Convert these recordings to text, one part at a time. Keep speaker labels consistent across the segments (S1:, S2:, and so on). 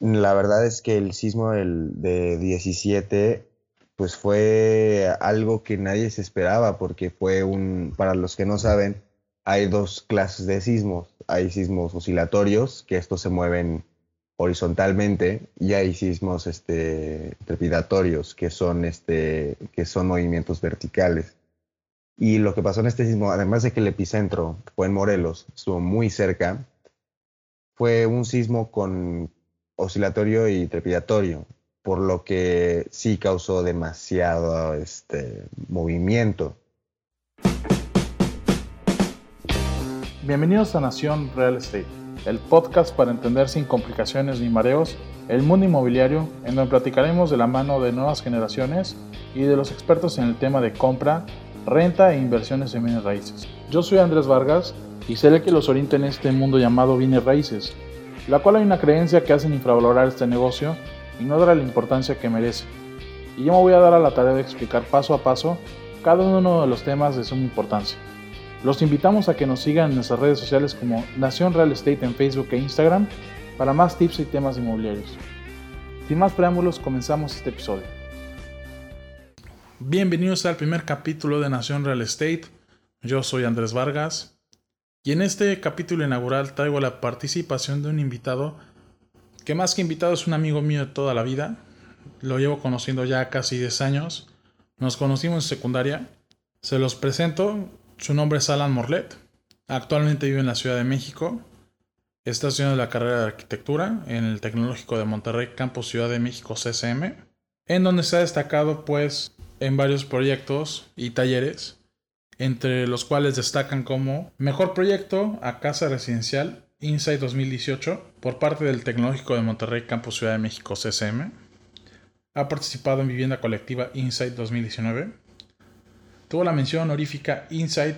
S1: La verdad es que el sismo del, de 17 pues fue algo que nadie se esperaba porque fue un, para los que no saben, hay dos clases de sismos. Hay sismos oscilatorios, que estos se mueven horizontalmente, y hay sismos este, trepidatorios, que son, este, que son movimientos verticales. Y lo que pasó en este sismo, además de que el epicentro fue en Morelos, estuvo muy cerca, fue un sismo con oscilatorio y trepidatorio, por lo que sí causó demasiado este, movimiento.
S2: Bienvenidos a Nación Real Estate, el podcast para entender sin complicaciones ni mareos el mundo inmobiliario, en donde platicaremos de la mano de nuevas generaciones y de los expertos en el tema de compra, renta e inversiones en bienes raíces. Yo soy Andrés Vargas y seré el que los oriente en este mundo llamado bienes raíces, la cual hay una creencia que hacen infravalorar este negocio y no darle la importancia que merece. Y yo me voy a dar a la tarea de explicar paso a paso cada uno de los temas de suma importancia. Los invitamos a que nos sigan en nuestras redes sociales como Nación Real Estate en Facebook e Instagram para más tips y temas inmobiliarios. Sin más preámbulos, comenzamos este episodio. Bienvenidos al primer capítulo de Nación Real Estate. Yo soy Andrés Vargas y en este capítulo inaugural traigo la participación de un invitado que más que invitado es un amigo mío de toda la vida. Lo llevo conociendo ya casi 10 años. Nos conocimos en secundaria. Se los presento. Su nombre es Alan Morlet. Actualmente vive en la Ciudad de México. Está estudiando la carrera de arquitectura en el Tecnológico de Monterrey, Campus Ciudad de México CCM, en donde se ha destacado pues en varios proyectos y talleres, entre los cuales destacan como Mejor Proyecto a Casa Residencial Insight 2018 por parte del Tecnológico de Monterrey Campus Ciudad de México CCM. Ha participado en Vivienda Colectiva Insight 2019. Tuvo la mención honorífica Insight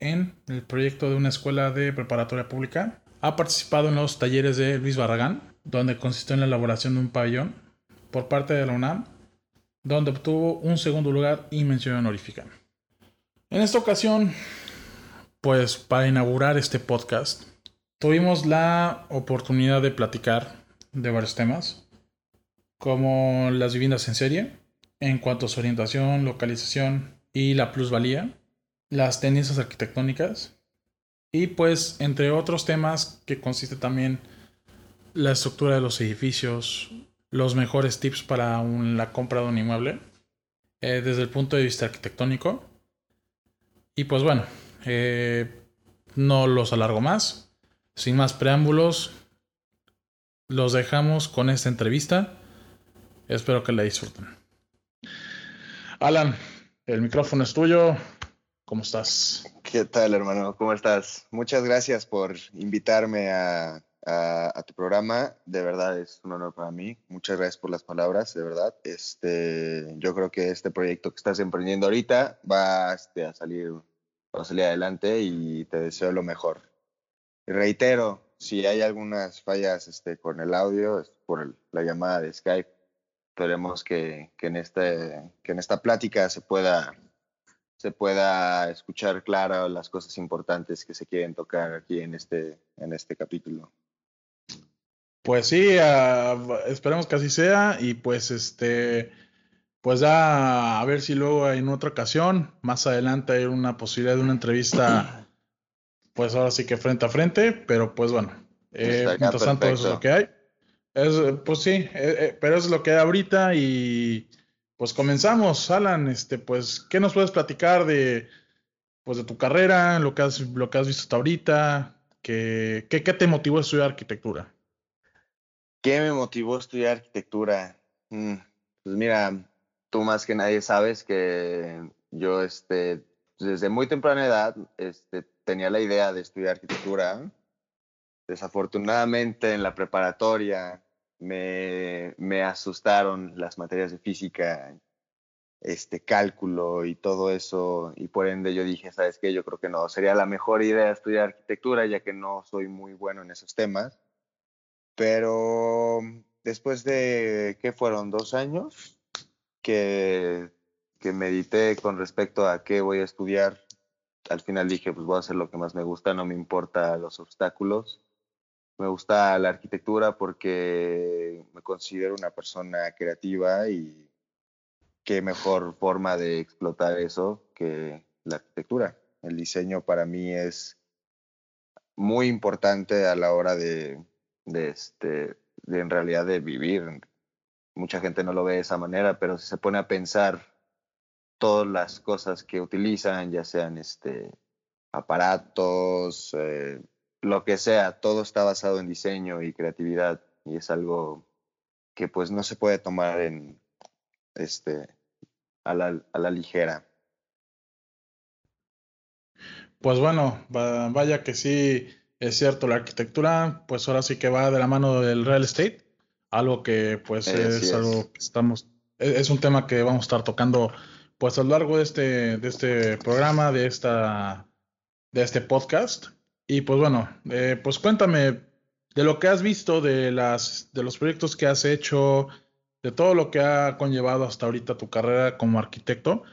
S2: en el proyecto de una escuela de preparatoria pública. Ha participado en los talleres de Luis Barragán, donde consistió en la elaboración de un pabellón por parte de la UNAM, donde obtuvo un segundo lugar y mención honorífica. En esta ocasión, pues para inaugurar este podcast, tuvimos la oportunidad de platicar de varios temas, como las viviendas en serie, en cuanto a su orientación, localización y la plusvalía, las tendencias arquitectónicas y pues entre otros temas que consiste también la estructura de los edificios, los mejores tips para la compra de un inmueble eh, desde el punto de vista arquitectónico. Y pues bueno, eh, no los alargo más. Sin más preámbulos, los dejamos con esta entrevista. Espero que la disfruten. Alan, el micrófono es tuyo. ¿Cómo estás?
S1: ¿Qué tal, hermano? ¿Cómo estás? Muchas gracias por invitarme a, tu programa. De verdad es un honor para mí. Muchas gracias por las palabras, de verdad. Este, yo creo que este proyecto que estás emprendiendo ahorita va este, a, salir, va a salir adelante y te deseo lo mejor reitero, si hay algunas fallas este, con el audio, es por la llamada de Skype. Esperemos que, que, en este, que en esta plática se pueda, se pueda escuchar claro las cosas importantes que se quieren tocar aquí en este, en este capítulo.
S2: Pues sí, uh, esperemos que así sea y pues este, pues ya a ver si luego en otra ocasión, más adelante hay una posibilidad de una entrevista pues ahora sí que frente a frente, pero pues bueno, eh, mientras tanto eso es lo que hay. Es, pues sí, eh, eh, pero es lo que hay ahorita y pues comenzamos, Alan, este, pues, ¿qué nos puedes platicar de, pues, de tu carrera, lo que has, lo que has visto hasta ahorita? ¿Qué, qué, te motivó a estudiar arquitectura?
S1: ¿Qué me motivó a estudiar arquitectura? Mm, pues mira, tú más que nadie sabes que yo, este, desde muy temprana edad, este, tenía la idea de estudiar arquitectura. Desafortunadamente en la preparatoria me, me asustaron las materias de física, este cálculo y todo eso, y por ende yo dije, ¿sabes qué? Yo creo que no, sería la mejor idea estudiar arquitectura, ya que no soy muy bueno en esos temas. Pero después de, ¿qué fueron? ¿Dos años? Que, que medité con respecto a qué voy a estudiar al final dije, pues voy a hacer lo que más me gusta, no me importa los obstáculos. me gusta la arquitectura porque me considero una persona creativa y qué mejor forma de explotar eso que la arquitectura. El diseño para mí es muy importante a la hora de, de, este, de en realidad de vivir. Mucha gente no lo ve de esa manera, pero si se pone a pensar todas las cosas que utilizan, ya sean este, aparatos, eh, lo que sea, todo está basado en diseño y creatividad y es algo que pues no se puede tomar en este a la, a la ligera.
S2: Pues bueno, vaya que sí es cierto, la arquitectura pues ahora sí que va de la mano del real estate, algo que pues es, algo que estamos, e, es un tema que vamos a estar tocando pues a lo largo de este, de este programa, de esta, de este podcast. Y pues bueno, eh, pues cuéntame de lo que has visto, de, las, de los proyectos que has hecho, de todo lo que ha conllevado hasta ahorita tu carrera como arquitecto.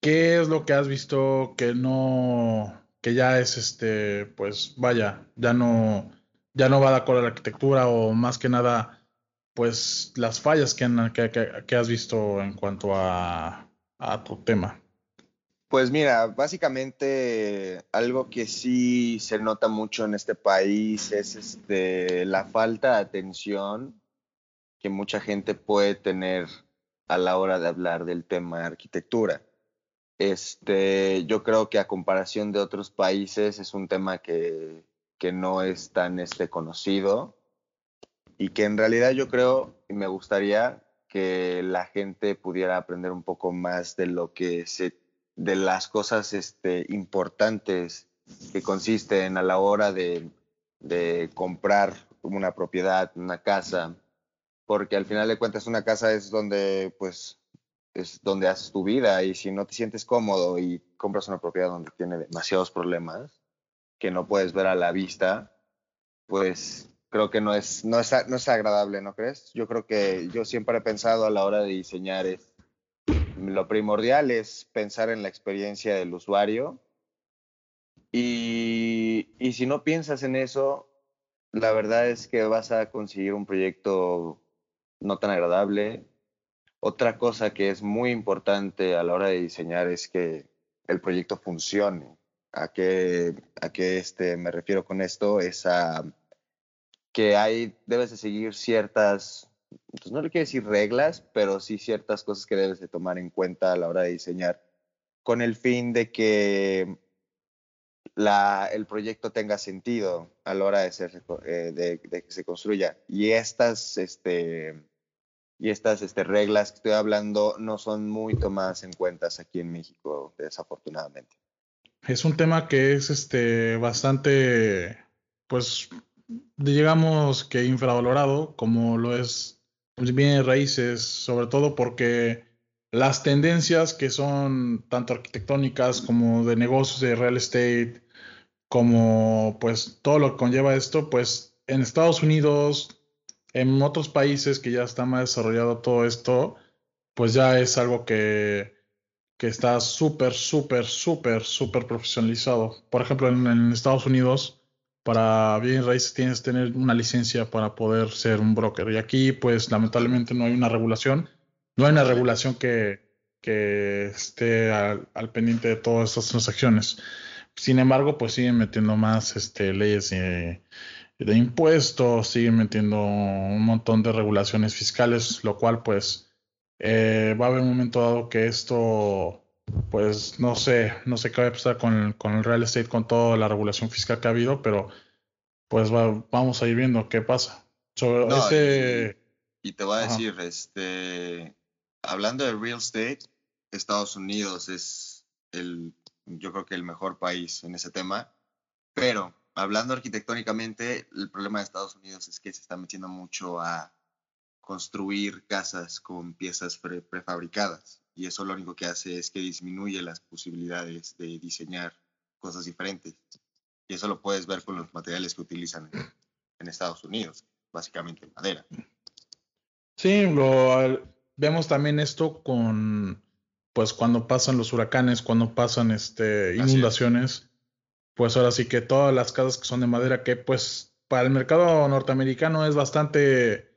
S2: ¿Qué es lo que has visto que no, que ya es este, pues vaya, ya no, ya no va de acuerdo a la arquitectura o más que nada, pues las fallas que, que, has visto en cuanto a, a tu tema?
S1: Pues mira, básicamente algo que sí se nota mucho en este país es este, la falta de atención que mucha gente puede tener a la hora de hablar del tema arquitectura. Este, yo creo que a comparación de otros países es un tema que, que no es tan este, conocido y que en realidad yo creo me gustaría que la gente pudiera aprender un poco más de lo que se de las cosas este, importantes que consisten a la hora de, de comprar una propiedad, una casa, porque al final de cuentas una casa es donde pues es donde haces tu vida y si no te sientes cómodo y compras una propiedad donde tiene demasiados problemas que no puedes ver a la vista, pues creo que no es, no es, no es agradable, ¿no crees? Yo creo que yo siempre he pensado a la hora de diseñar es lo primordial es pensar en la experiencia del usuario y, y, si no piensas en eso, la verdad es que vas a conseguir un proyecto no tan agradable. Otra cosa que es muy importante a la hora de diseñar es que el proyecto funcione. ¿A qué, a qué este, me refiero con esto? Es a que hay, debes de seguir ciertas pues no le quiero decir reglas, pero sí ciertas cosas que debes de tomar en cuenta a la hora de diseñar, con el fin de que la, el proyecto tenga sentido a la hora de, ser, eh, de, que se construya. Y estas, este, y estas este, reglas que estoy hablando no son muy tomadas en cuenta aquí en México, desafortunadamente.
S2: Es un tema que es este, bastante, pues, digamos que infravalorado, como lo es pues, bienes raíces, sobre todo porque las tendencias que son tanto arquitectónicas como de negocios de real estate, como pues todo lo que conlleva esto, pues en Estados Unidos, en otros países que ya está más desarrollado todo esto, pues ya es algo que, que está súper, súper, súper, súper profesionalizado. Por ejemplo, en Estados Unidos, para bienes raíces tienes que tener una licencia para poder ser un broker. Y aquí, pues, lamentablemente no hay una regulación. No hay una regulación que, que esté al, pendiente de todas estas transacciones. Sin embargo, pues siguen metiendo más este, leyes de, de impuestos, siguen metiendo un montón de regulaciones fiscales, lo cual, pues, eh, va a haber un momento dado que esto pues no sé, no sé qué va a pasar con, con el real estate, con toda la regulación fiscal que ha habido, pero pues vamos a ir viendo qué pasa.
S1: y, te voy a decir, este, hablando de real estate, Estados Unidos es el, yo creo que el mejor país en ese tema, pero hablando arquitectónicamente, el problema de Estados Unidos es que se está metiendo mucho a construir casas con piezas prefabricadas y eso lo único que hace es que disminuye las posibilidades de diseñar cosas diferentes. Y eso lo puedes ver con los materiales que utilizan en, Estados Unidos, básicamente madera.
S2: Sí, lo vemos también esto con pues cuando pasan los huracanes, cuando pasan este inundaciones, pues ahora sí que todas las casas que son de madera que pues para el mercado norteamericano es bastante,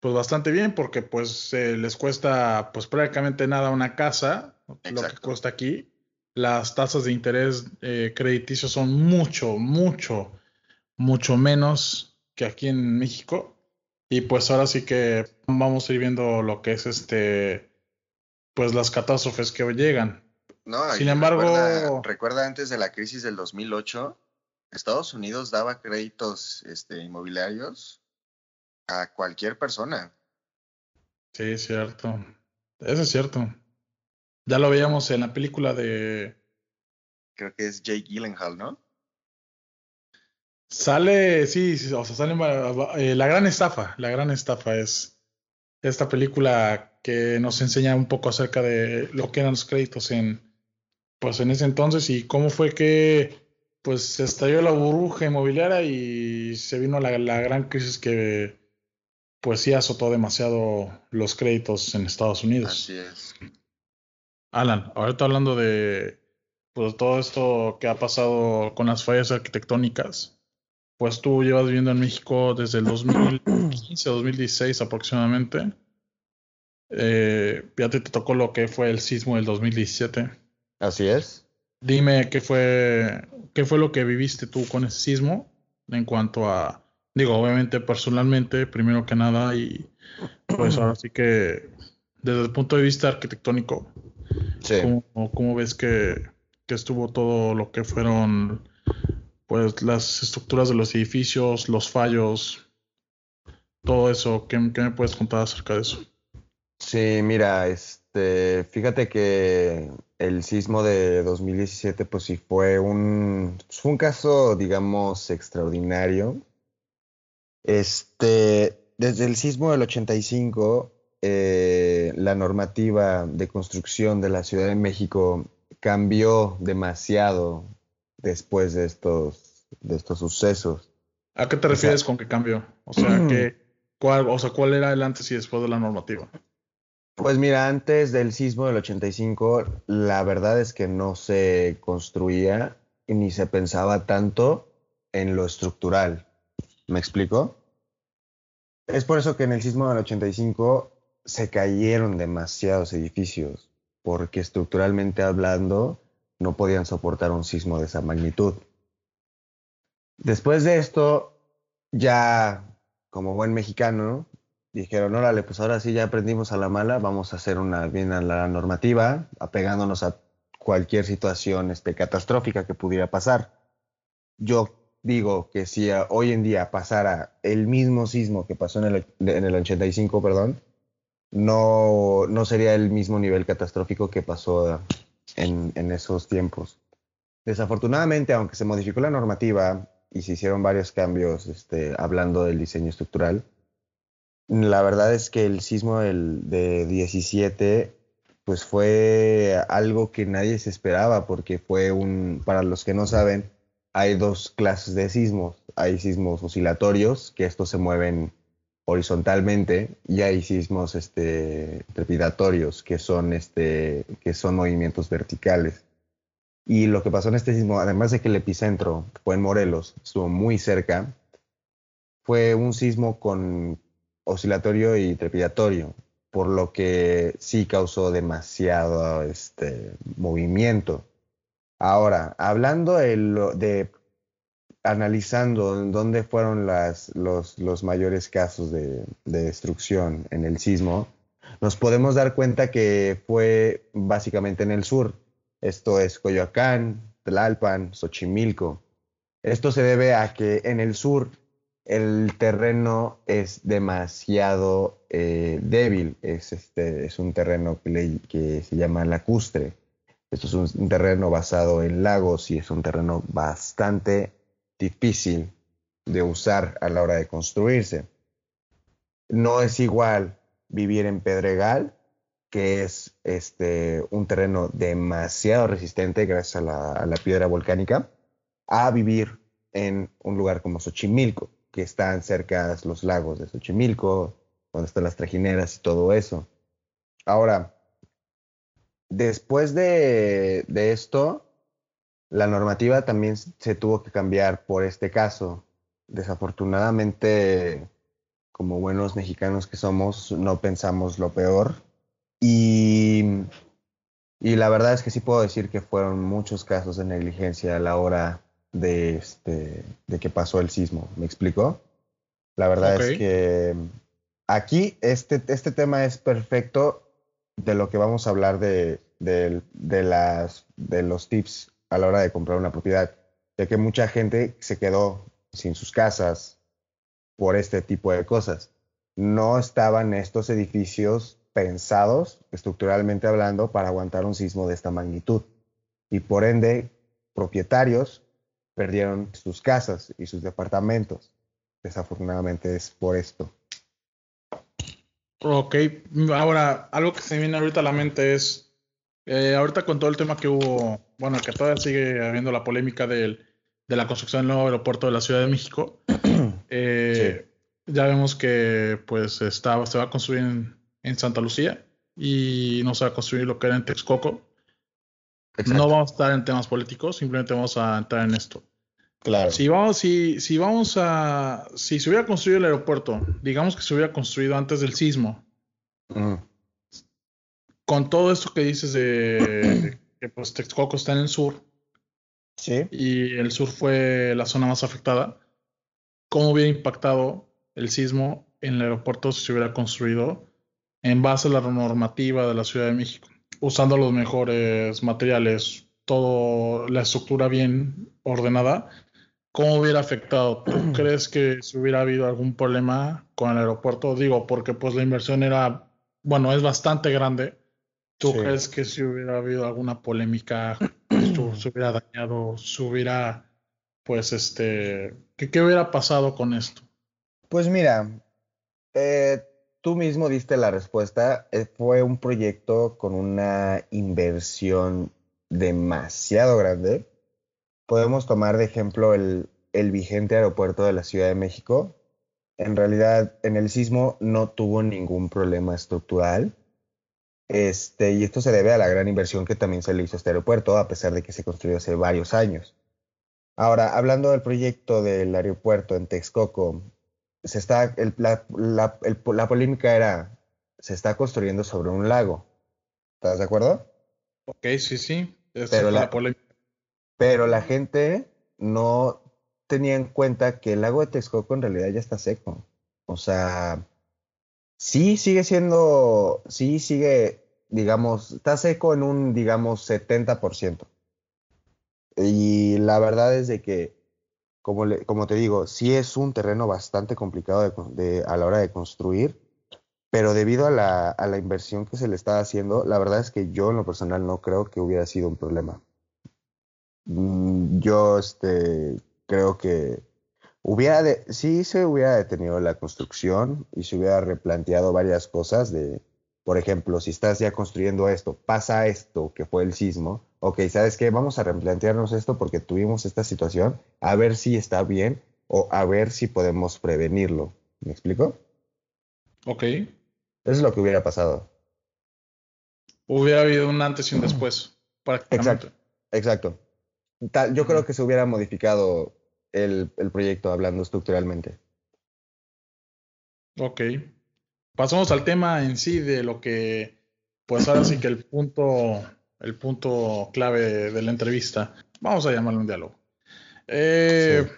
S2: pues bastante bien porque pues les cuesta pues prácticamente nada una casa, lo que cuesta aquí. Las tasas de interés eh, crediticio son mucho, mucho, mucho menos que aquí en México. Y pues ahora sí que vamos a ir viendo lo que es este, pues las catástrofes que llegan.
S1: No, Sin embargo, recuerda, antes de la crisis del 2008, Estados Unidos daba créditos este, inmobiliarios a cualquier persona.
S2: Sí, es cierto. Eso es cierto. Ya lo veíamos en la película de.
S1: Creo que es Jake Gyllenhaal, ¿no?
S2: Sale, sí, o sea, sale eh, La Gran Estafa. La Gran Estafa es esta película que nos enseña un poco acerca de lo que eran los créditos en, pues en ese entonces y cómo fue que pues se estalló la burbuja inmobiliaria y se vino la, la gran crisis que pues sí azotó demasiado los créditos en Estados Unidos.
S1: Así es.
S2: Alan, ahorita hablando de pues, todo esto que ha pasado con las fallas arquitectónicas, pues tú llevas viviendo en México desde el 2015 a 2016 aproximadamente. Eh, ya te, tocó lo que fue el sismo del 2017.
S1: Así es.
S2: Dime qué fue, qué fue lo que viviste tú con ese sismo en cuanto a, digo, obviamente personalmente, primero que nada, y pues ahora sí que desde el punto de vista arquitectónico, ¿cómo, ves que, que estuvo todo lo que fueron pues las estructuras de los edificios, los fallos, todo eso. ¿Qué, me puedes contar acerca de eso?
S1: Sí, mira, este, fíjate que el sismo de 2017, pues sí fue un, fue un caso, digamos, extraordinario. Este, desde el sismo del 85, eh, la normativa de construcción de la Ciudad de México cambió demasiado después de estos, de estos sucesos.
S2: ¿A qué te refieres con que cambió? O sea, cuál, o sea, ¿cuál era el antes y después de la normativa?
S1: Pues mira, antes del sismo del 85, la verdad es que no se construía ni se pensaba tanto en lo estructural. ¿Me explico? Es por eso que en el sismo del 85 se cayeron demasiados edificios, porque estructuralmente hablando no podían soportar un sismo de esa magnitud. Después de esto, ya como buen mexicano, dijeron, órale, pues ahora sí ya aprendimos a la mala, vamos a hacer una bien a la normativa, apegándonos a cualquier situación este, catastrófica que pudiera pasar. Yo digo que si hoy en día pasara el mismo sismo que pasó en el, en el 85, perdón, no, no sería el mismo nivel catastrófico que pasó en, esos tiempos. Desafortunadamente, aunque se modificó la normativa y se hicieron varios cambios este, hablando del diseño estructural, la verdad es que el sismo del, de 17 pues fue algo que nadie se esperaba porque fue un, para los que no saben, hay dos clases de sismos. Hay sismos oscilatorios, que estos se mueven horizontalmente y hay sismos este, trepidatorios, que son, este, que son movimientos verticales. Y lo que pasó en este sismo, además de que el epicentro fue en Morelos, estuvo muy cerca, fue un sismo con oscilatorio y trepidatorio, por lo que sí causó demasiado este, movimiento. Ahora, hablando de, de analizando dónde fueron los, los, mayores casos de, destrucción en el sismo, nos podemos dar cuenta que fue básicamente en el sur. Esto es Coyoacán, Tlalpan, Xochimilco. Esto se debe a que en el sur el terreno es demasiado eh, débil. Es, este, es un terreno que, se llama lacustre. Esto es un terreno basado en lagos y es un terreno bastante difícil de usar a la hora de construirse. No es igual vivir en Pedregal, que es este, un terreno demasiado resistente gracias a la, a la piedra volcánica, a vivir en un lugar como Xochimilco, que están cerca los lagos de Xochimilco, donde están las trajineras y todo eso. Ahora, después de, de esto, la normativa también se tuvo que cambiar por este caso. desafortunadamente, como buenos mexicanos que somos, no pensamos lo peor. Y, y la verdad es que sí puedo decir que fueron muchos casos de negligencia a la hora de, este, de que pasó el sismo. ¿Me explico? La verdad es que aquí este, este tema es perfecto de lo que vamos a hablar de, de, de, las, de los tips a la hora de comprar una propiedad, ya que mucha gente se quedó sin sus casas por este tipo de cosas. No estaban estos edificios pensados, estructuralmente hablando, para aguantar un sismo de esta magnitud. Y por ende, propietarios perdieron sus casas y sus departamentos. Desafortunadamente es por esto.
S2: Ok, ahora algo que se viene ahorita a la mente es, eh, ahorita con todo el tema que hubo, bueno, que todavía sigue habiendo la polémica del, de la construcción del nuevo aeropuerto de la Ciudad de México, eh, ya vemos que pues está, se va a construir en, en, Santa Lucía y no se va a construir lo que era en Texcoco. No vamos a estar en temas políticos, simplemente vamos a entrar en esto.
S1: Claro.
S2: Si vamos, si, si vamos a. Si se hubiera construido el aeropuerto, digamos que se hubiera construido antes del sismo. Con todo esto que dices de que pues Texcoco está en el sur.
S1: Sí.
S2: Y el sur fue la zona más afectada. ¿Cómo hubiera impactado el sismo en el aeropuerto si se hubiera construido en base a la normativa de la Ciudad de México? Usando los mejores materiales, toda la estructura bien ordenada ¿Cómo hubiera afectado? ¿Tú crees que si hubiera habido algún problema con el aeropuerto? Digo, porque pues la inversión era, bueno, es bastante grande. ¿Tú crees que si hubiera habido alguna polémica, se hubiera dañado, se hubiera, pues, este, ¿qué, qué hubiera pasado con esto?
S1: Pues mira, eh, tú mismo diste la respuesta. Eh, fue un proyecto con una inversión demasiado grande podemos tomar de ejemplo el, vigente aeropuerto de la Ciudad de México. En realidad, en el sismo no tuvo ningún problema estructural. Este, y esto se debe a la gran inversión que también se le hizo a este aeropuerto, a pesar de que se construyó hace varios años. Ahora, hablando del proyecto del aeropuerto en Texcoco, se está, la, la, polémica era, se está construyendo sobre un lago. ¿Estás de acuerdo?
S2: Ok, sí, sí.
S1: Pero la, polémica pero la gente no tenía en cuenta que el lago de Texcoco en realidad ya está seco. O sea, sí sigue siendo, sí sigue, digamos, está seco en un, digamos, 70%. Y la verdad es de que, como, le, como te digo, sí es un terreno bastante complicado a la hora de construir, pero debido a la, a la inversión que se le está haciendo, la verdad es que yo en lo personal no creo que hubiera sido un problema. Mm, yo este, creo que hubiera de, sí se hubiera detenido la construcción y se hubiera replanteado varias cosas de, por ejemplo, si estás ya construyendo esto, pasa esto que fue el sismo, ok, ¿sabes qué? Vamos a replantearnos esto porque tuvimos esta situación, a ver si está bien o a ver si podemos prevenirlo. ¿Me explico?
S2: Ok.
S1: Eso es lo que hubiera pasado.
S2: Hubiera habido un antes y un después,
S1: Exacto, exacto yo creo que se hubiera modificado el, el, proyecto hablando estructuralmente.
S2: Ok. Pasamos al tema en sí de lo que, pues ahora sí que el punto, el punto clave de la entrevista, vamos a llamarlo un diálogo. Eh,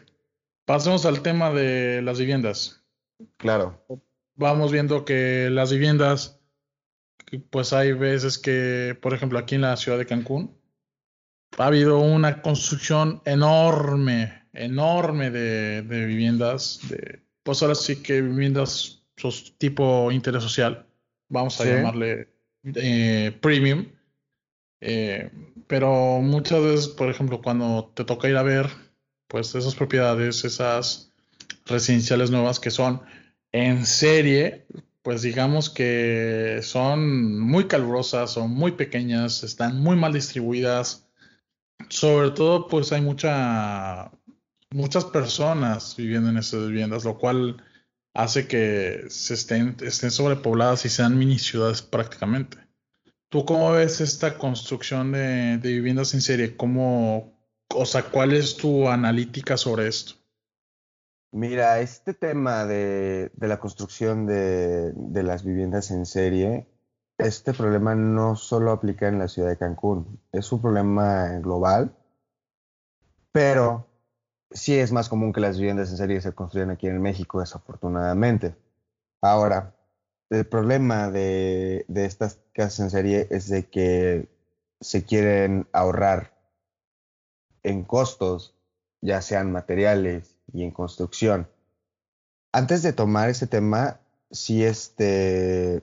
S2: Pasemos al tema de las viviendas.
S1: Claro.
S2: Vamos viendo que las viviendas, pues hay veces que, por ejemplo, aquí en la ciudad de Cancún, ha habido una construcción enorme, enorme de, viviendas, de, pues ahora sí que viviendas tipo interés social, vamos a llamarle eh, premium. Eh, pero muchas veces, por ejemplo, cuando te toca ir a ver, pues esas propiedades, esas residenciales nuevas que son en serie, pues digamos que son muy calurosas, son muy pequeñas, están muy mal distribuidas, sobre todo, pues hay mucha, muchas personas viviendo en esas viviendas, lo cual hace que se estén, estén sobrepobladas y sean mini ciudades prácticamente. ¿Tú cómo ves esta construcción de, de viviendas en serie? ¿Cómo, o sea, cuál es tu analítica sobre esto?
S1: Mira, este tema de, la construcción de, las viviendas en serie, este problema no solo aplica en la ciudad de Cancún, es un problema global, pero sí es más común que las viviendas en serie se construyan aquí en México, desafortunadamente. Ahora, el problema de, estas casas en serie es de que se quieren ahorrar en costos, ya sean materiales, y en construcción. Antes de tomar ese tema, sí este,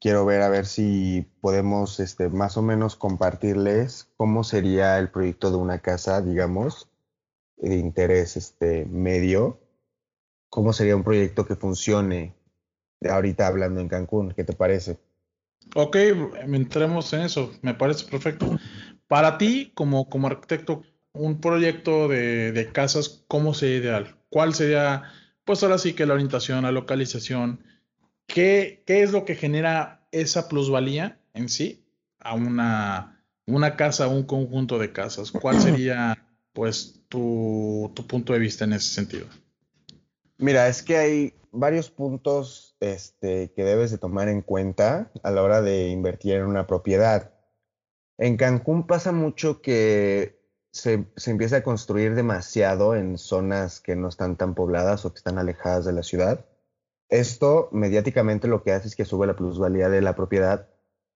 S1: quiero ver a ver si podemos este, más o menos compartirles cómo sería el proyecto de una casa, digamos, de interés este, medio. ¿Cómo sería un proyecto que funcione ahorita hablando en Cancún? ¿Qué te parece?
S2: Ok, entremos en eso, me parece perfecto. Para ti, como, como arquitecto, un proyecto de, casas, ¿cómo sería ideal? ¿Cuál sería, pues ahora sí que la orientación, la localización? ¿Qué, es lo que genera esa plusvalía en sí a una, una casa, un conjunto de casas? ¿Cuál sería, pues, tu, tu punto de vista en ese sentido?
S1: Mira, es que hay varios puntos este, que debes de tomar en cuenta a la hora de invertir en una propiedad. En Cancún pasa mucho que se, empieza a construir demasiado en zonas que no están tan pobladas o que están alejadas de la ciudad. Esto mediáticamente lo que hace es que sube la plusvalía de la propiedad,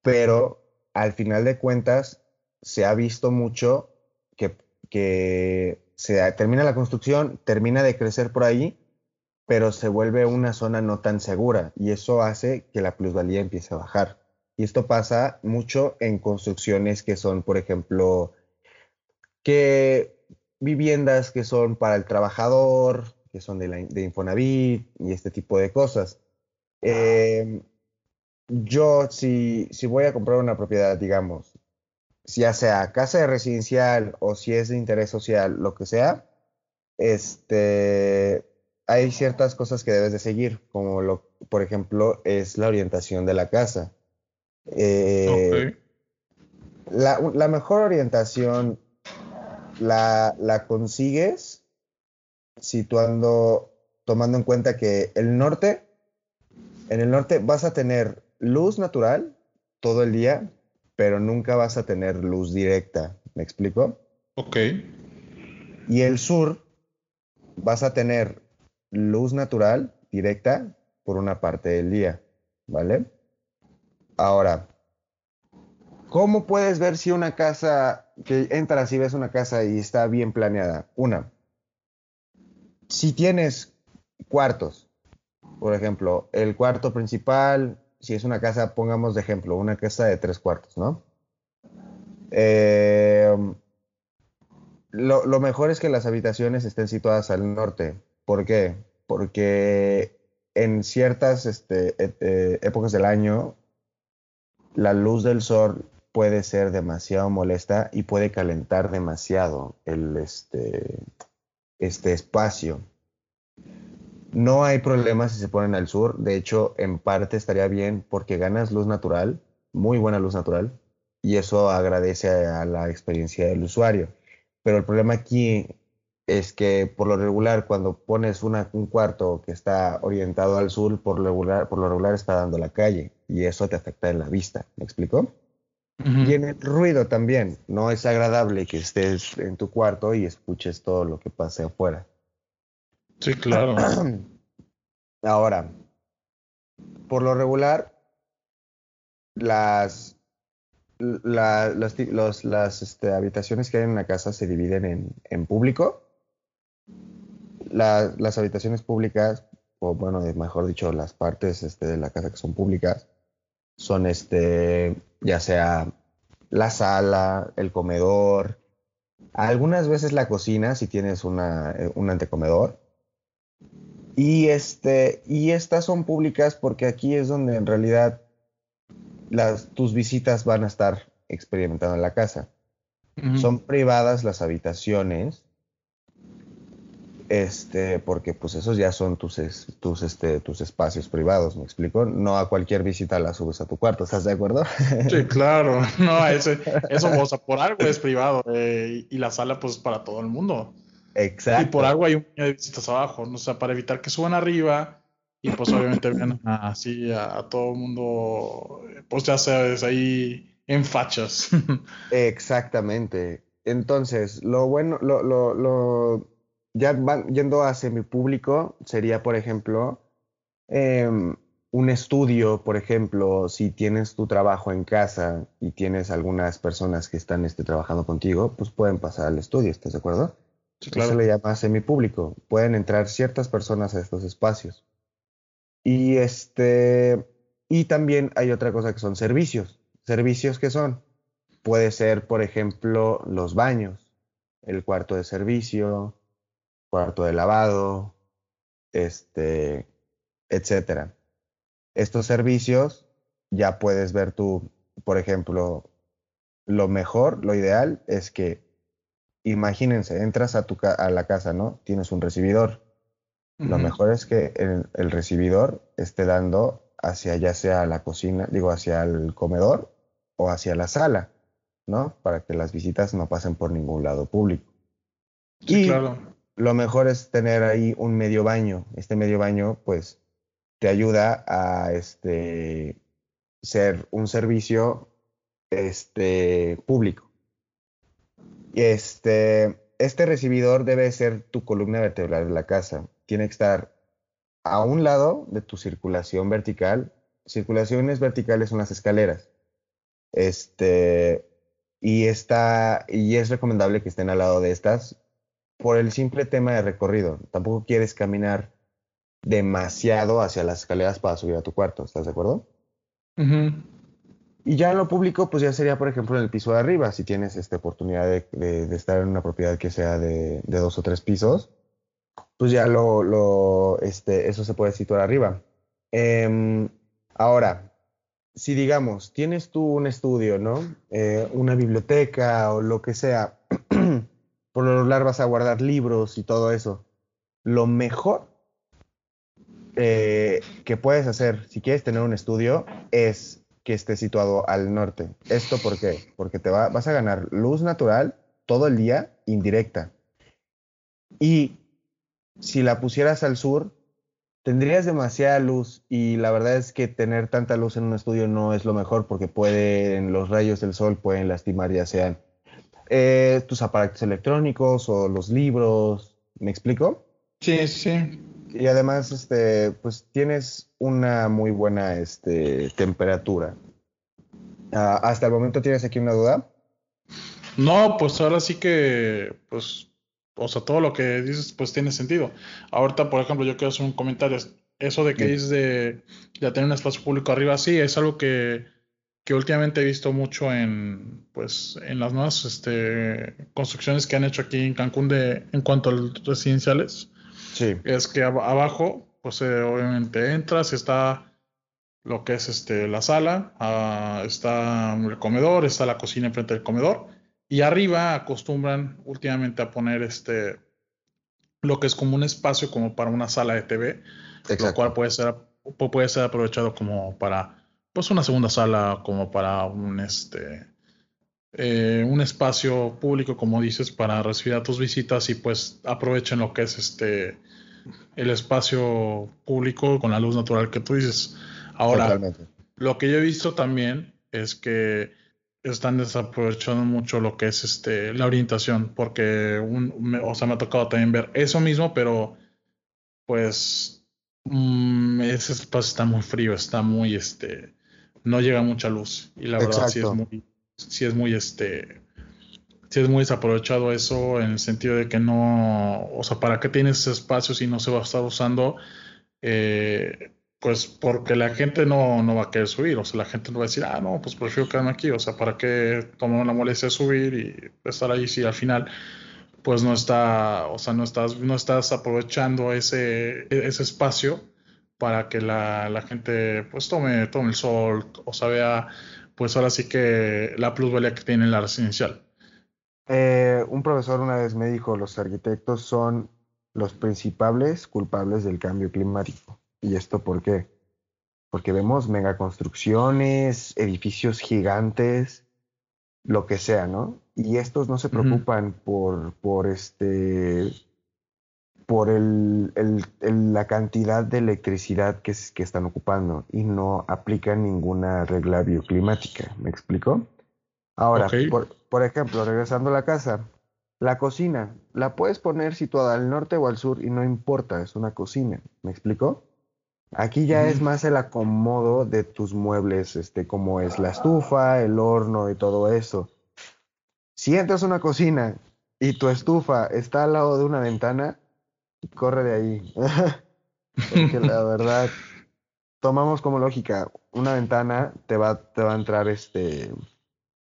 S1: pero al final de cuentas se ha visto mucho que, se termina la construcción, termina de crecer por ahí, pero se vuelve una zona no tan segura y eso hace que la plusvalía empiece a bajar. Y esto pasa mucho en construcciones que son, por ejemplo, que viviendas que son para el trabajador, que son de, la, de Infonavit y este tipo de cosas. Em, yo, si, si voy a comprar una propiedad, digamos, ya sea casa de residencial o si es de interés social, lo que sea, este, hay ciertas cosas que debes de seguir, como lo, por ejemplo, es la orientación de la casa. Eh, la, la, mejor orientación la, la consigues situando, tomando en cuenta que el norte, en el norte vas a tener luz natural todo el día, pero nunca vas a tener luz directa. ¿Me explico?
S2: Ok.
S1: Y el sur vas a tener luz natural directa por una parte del día, ¿vale? Ahora, ¿Cómo puedes ver si una casa, que entras y ves una casa y está bien planeada? Una, si tienes cuartos, por ejemplo, el cuarto principal, si es una casa, pongamos de ejemplo, una casa de tres cuartos, ¿no? Em, lo, mejor es que las habitaciones estén situadas al norte. ¿Por qué? Porque en ciertas este, e, e, épocas del año, la luz del sol puede ser demasiado molesta y puede calentar demasiado el, este, este espacio. No hay problema si se ponen al sur, de hecho en parte estaría bien porque ganas luz natural, muy buena luz natural, y eso agradece a la experiencia del usuario. Pero el problema aquí es que por lo regular cuando pones un cuarto que está orientado al sur, por lo, regular, por lo regular está dando la calle y eso te afecta en la vista. ¿Me explico? Tiene ruido también. No es agradable que estés en tu cuarto y escuches todo lo que pase afuera.
S2: Sí, claro.
S1: Ahora, por lo regular, las, las, las este, habitaciones que hay en una casa se dividen en, en público. las habitaciones públicas, o bueno, mejor dicho, las partes este, de la casa que son públicas, son este, ya sea la sala, el comedor, algunas veces la cocina si tienes una, eh, un antecomedor. Y, este, y estas son públicas porque aquí es donde en realidad las, tus visitas van a estar experimentando en la casa. Son privadas las habitaciones este, porque pues esos ya son tus, tus, este, tus espacios privados, ¿me explico? No a cualquier visita la subes a tu cuarto, ¿estás de acuerdo?
S2: Sí, claro, no, eso, eso o sea, por algo es privado eh, y la sala pues para todo el mundo.
S1: Exacto.
S2: Y por algo hay un baño de visitas abajo, ¿no? o sea, para evitar que suban arriba y pues obviamente vean así a, todo el mundo, pues ya sabes, ahí en fachas.
S1: Exactamente. Entonces, lo bueno, lo, lo, lo ya van, yendo a semipúblico, sería, por ejemplo, em, un estudio, por ejemplo, si tienes tu trabajo en casa y tienes algunas personas que están este, trabajando contigo, pues pueden pasar al estudio, ¿estás de acuerdo? Eso le llama semipúblico. Pueden entrar ciertas personas a estos espacios. Y este y también hay otra cosa que son servicios. Servicios que son puede ser, por ejemplo, los baños, el cuarto de servicio, cuarto de lavado, este, etcétera estos servicios, ya puedes ver tú, por ejemplo, lo mejor, lo ideal es que, imagínense, entras a, tu a la casa, ¿no? Tienes un recibidor. Lo mejor es que el, el, recibidor esté dando hacia ya sea la cocina, digo, hacia el comedor o hacia la sala, ¿no? Para que las visitas no pasen por ningún lado público. y claro. Lo mejor es tener ahí un medio baño. Este medio baño, pues, te ayuda a este, ser un servicio este, público. Este, este recibidor debe ser tu columna vertebral de la casa. Tiene que estar a un lado de tu circulación vertical. Circulaciones verticales son las escaleras. Este, y, está, y es recomendable que estén al lado de estas por el simple tema de recorrido. Tampoco quieres caminar demasiado hacia las escaleras para subir a tu cuarto, ¿estás de acuerdo? Y ya en lo público, pues ya sería, por ejemplo, en el piso de arriba, si tienes esta oportunidad de, estar en una propiedad que sea de, dos o tres pisos, pues ya lo, lo, este, eso se puede situar arriba. Em, ahora, si digamos, tienes tú un estudio, ¿no? Eh, una biblioteca o lo que sea, por lo regular vas a guardar libros y todo eso. Lo mejor eh, que puedes hacer si quieres tener un estudio es que esté situado al norte. ¿Esto por qué? Porque te vas a ganar luz natural todo el día indirecta. Y si la pusieras al sur, tendrías demasiada luz y la verdad es que tener tanta luz en un estudio no es lo mejor porque pueden, los rayos del sol pueden lastimar ya sean eh, tus aparatos electrónicos o los libros. ¿Me explico?
S2: Sí, sí
S1: y además, este, pues tienes una muy buena este, temperatura. Ah, ¿Hasta el momento tienes aquí una duda?
S2: No, pues ahora sí que, pues, o sea, todo lo que dices, pues tiene sentido. Ahorita, por ejemplo, yo quiero hacer un comentario. Eso de que dices de, de, tener un espacio público arriba, sí, es algo que, que últimamente he visto mucho en, pues, en las nuevas este, construcciones que han hecho aquí en Cancún de, en cuanto a los residenciales. Es que abajo, pues eh, obviamente entras está lo que es este, la sala, ah, está el comedor, está la cocina enfrente del comedor. Y arriba acostumbran últimamente a poner este lo que es como un espacio como para una sala de TV, lo cual puede ser, puede ser aprovechado como para pues una segunda sala, como para un este eh, un espacio público, como dices, para recibir a tus visitas y pues aprovechen lo que es este el espacio público con la luz natural que tú dices. Ahora, lo que yo he visto también es que están desaprovechando mucho lo que es este la orientación, porque un, me, o sea, me ha tocado también ver eso mismo, pero pues mm, ese espacio está muy frío, está muy este no llega mucha luz. Y la verdad sí es muy si es muy este si es muy desaprovechado eso en el sentido de que no, o sea, ¿para qué tienes ese espacio si no se va a estar usando? Eh, pues porque la gente no, no va a querer subir, o sea, la gente no va a decir, ah, no, pues prefiero quedarme aquí, o sea, ¿para qué tomar la molestia de subir y estar ahí si al final pues no está, o sea, no estás, no estás aprovechando ese, ese espacio para que la, la gente pues tome, tome el sol, o sea, vea pues ahora sí que la plusvalía que tiene la residencial.
S1: Eh, un profesor una vez me dijo, los arquitectos son los principales culpables del cambio climático. ¿Y esto por qué? Porque vemos megaconstrucciones, edificios gigantes, lo que sea, ¿no? y estos no se preocupan por, por este por el, el, la cantidad de electricidad que, que, están ocupando y no aplican ninguna regla bioclimática. ¿Me explico? Ahora, por, por, ejemplo, regresando a la casa, la cocina, la puedes poner situada al norte o al sur y no importa, es una cocina. ¿Me explico? Aquí ya es más el acomodo de tus muebles, este, como es la estufa, el horno y todo eso. Si entras a una cocina y tu estufa está al lado de una ventana, corre de ahí. Porque la verdad, tomamos como lógica, una ventana te va, te va a entrar este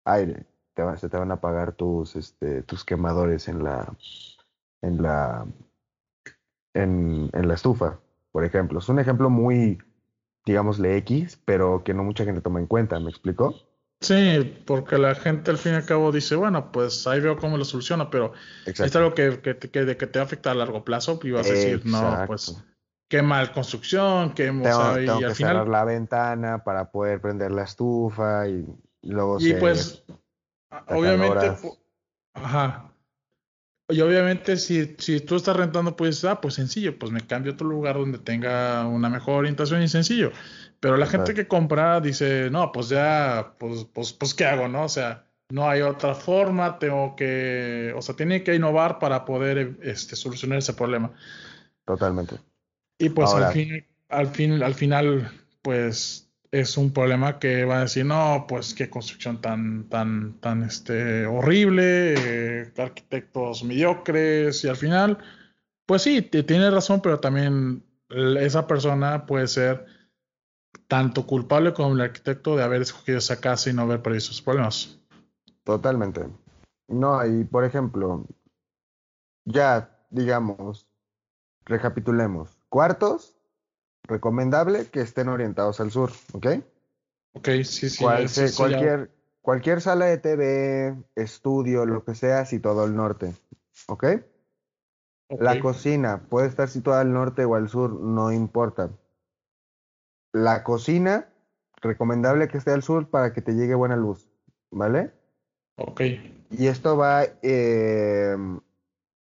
S1: aire, te va, se te van a apagar tus, este, tus quemadores en la, en la, en, en la estufa, por ejemplo. Es un ejemplo muy, digámosle X, pero que no mucha gente toma en cuenta, ¿me explico?
S2: Sí, porque la gente al fin y al cabo dice, bueno, pues ahí veo cómo lo soluciona, pero es algo que, que, que, que, te va a largo plazo y vas a decir, no, pues qué mal construcción, qué
S1: tengo, y al que final... cerrar la ventana para poder prender la estufa y luego
S2: y pues obviamente ajá. Y obviamente si, si tú estás rentando pues ah pues sencillo pues me cambio a otro lugar donde tenga una mejor orientación y sencillo pero la gente que compra dice, no, pues ya, pues, pues, pues, ¿qué hago, no? O sea, no hay otra forma, tengo que, o sea, tiene que innovar para poder este, solucionar ese problema.
S1: Totalmente.
S2: Y pues al, fin, al, fin, al final, pues es un problema que va a decir, no, pues qué construcción tan, tan, tan este, horrible, eh, arquitectos mediocres, y al final, pues sí, tiene razón, pero también esa persona puede ser tanto culpable como el arquitecto de haber escogido esa casa y no haber previsto sus problemas.
S1: Totalmente. No, y por ejemplo, ya digamos, recapitulemos. Cuartos, recomendable que estén orientados al sur, ¿ok?
S2: Ok, sí, sí.
S1: cualquier, cualquier sala de TV, estudio, lo que sea, situado al norte, ¿ok? La cocina puede estar situada al norte o al sur, no importa. La cocina, recomendable que esté al sur para que te llegue buena luz, ¿vale?
S2: Ok.
S1: Y esto va, eh,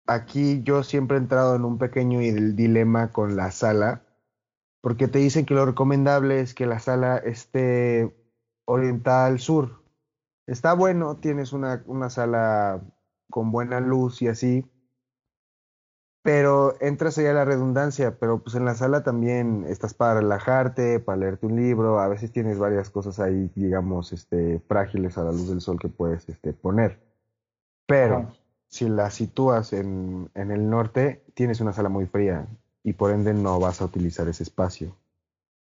S1: aquí yo siempre he entrado en un pequeño dilema con la sala, porque te dicen que lo recomendable es que la sala esté orientada al sur. Está bueno, tienes una, una sala con buena luz y así, pero entras allá a la redundancia, pero pues en la sala también estás para relajarte, para leerte un libro, a veces tienes varias cosas ahí, digamos, este, frágiles a la luz del sol que puedes este, poner. Pero si la sitúas en, en el norte, tienes una sala muy fría y por ende no vas a utilizar ese espacio.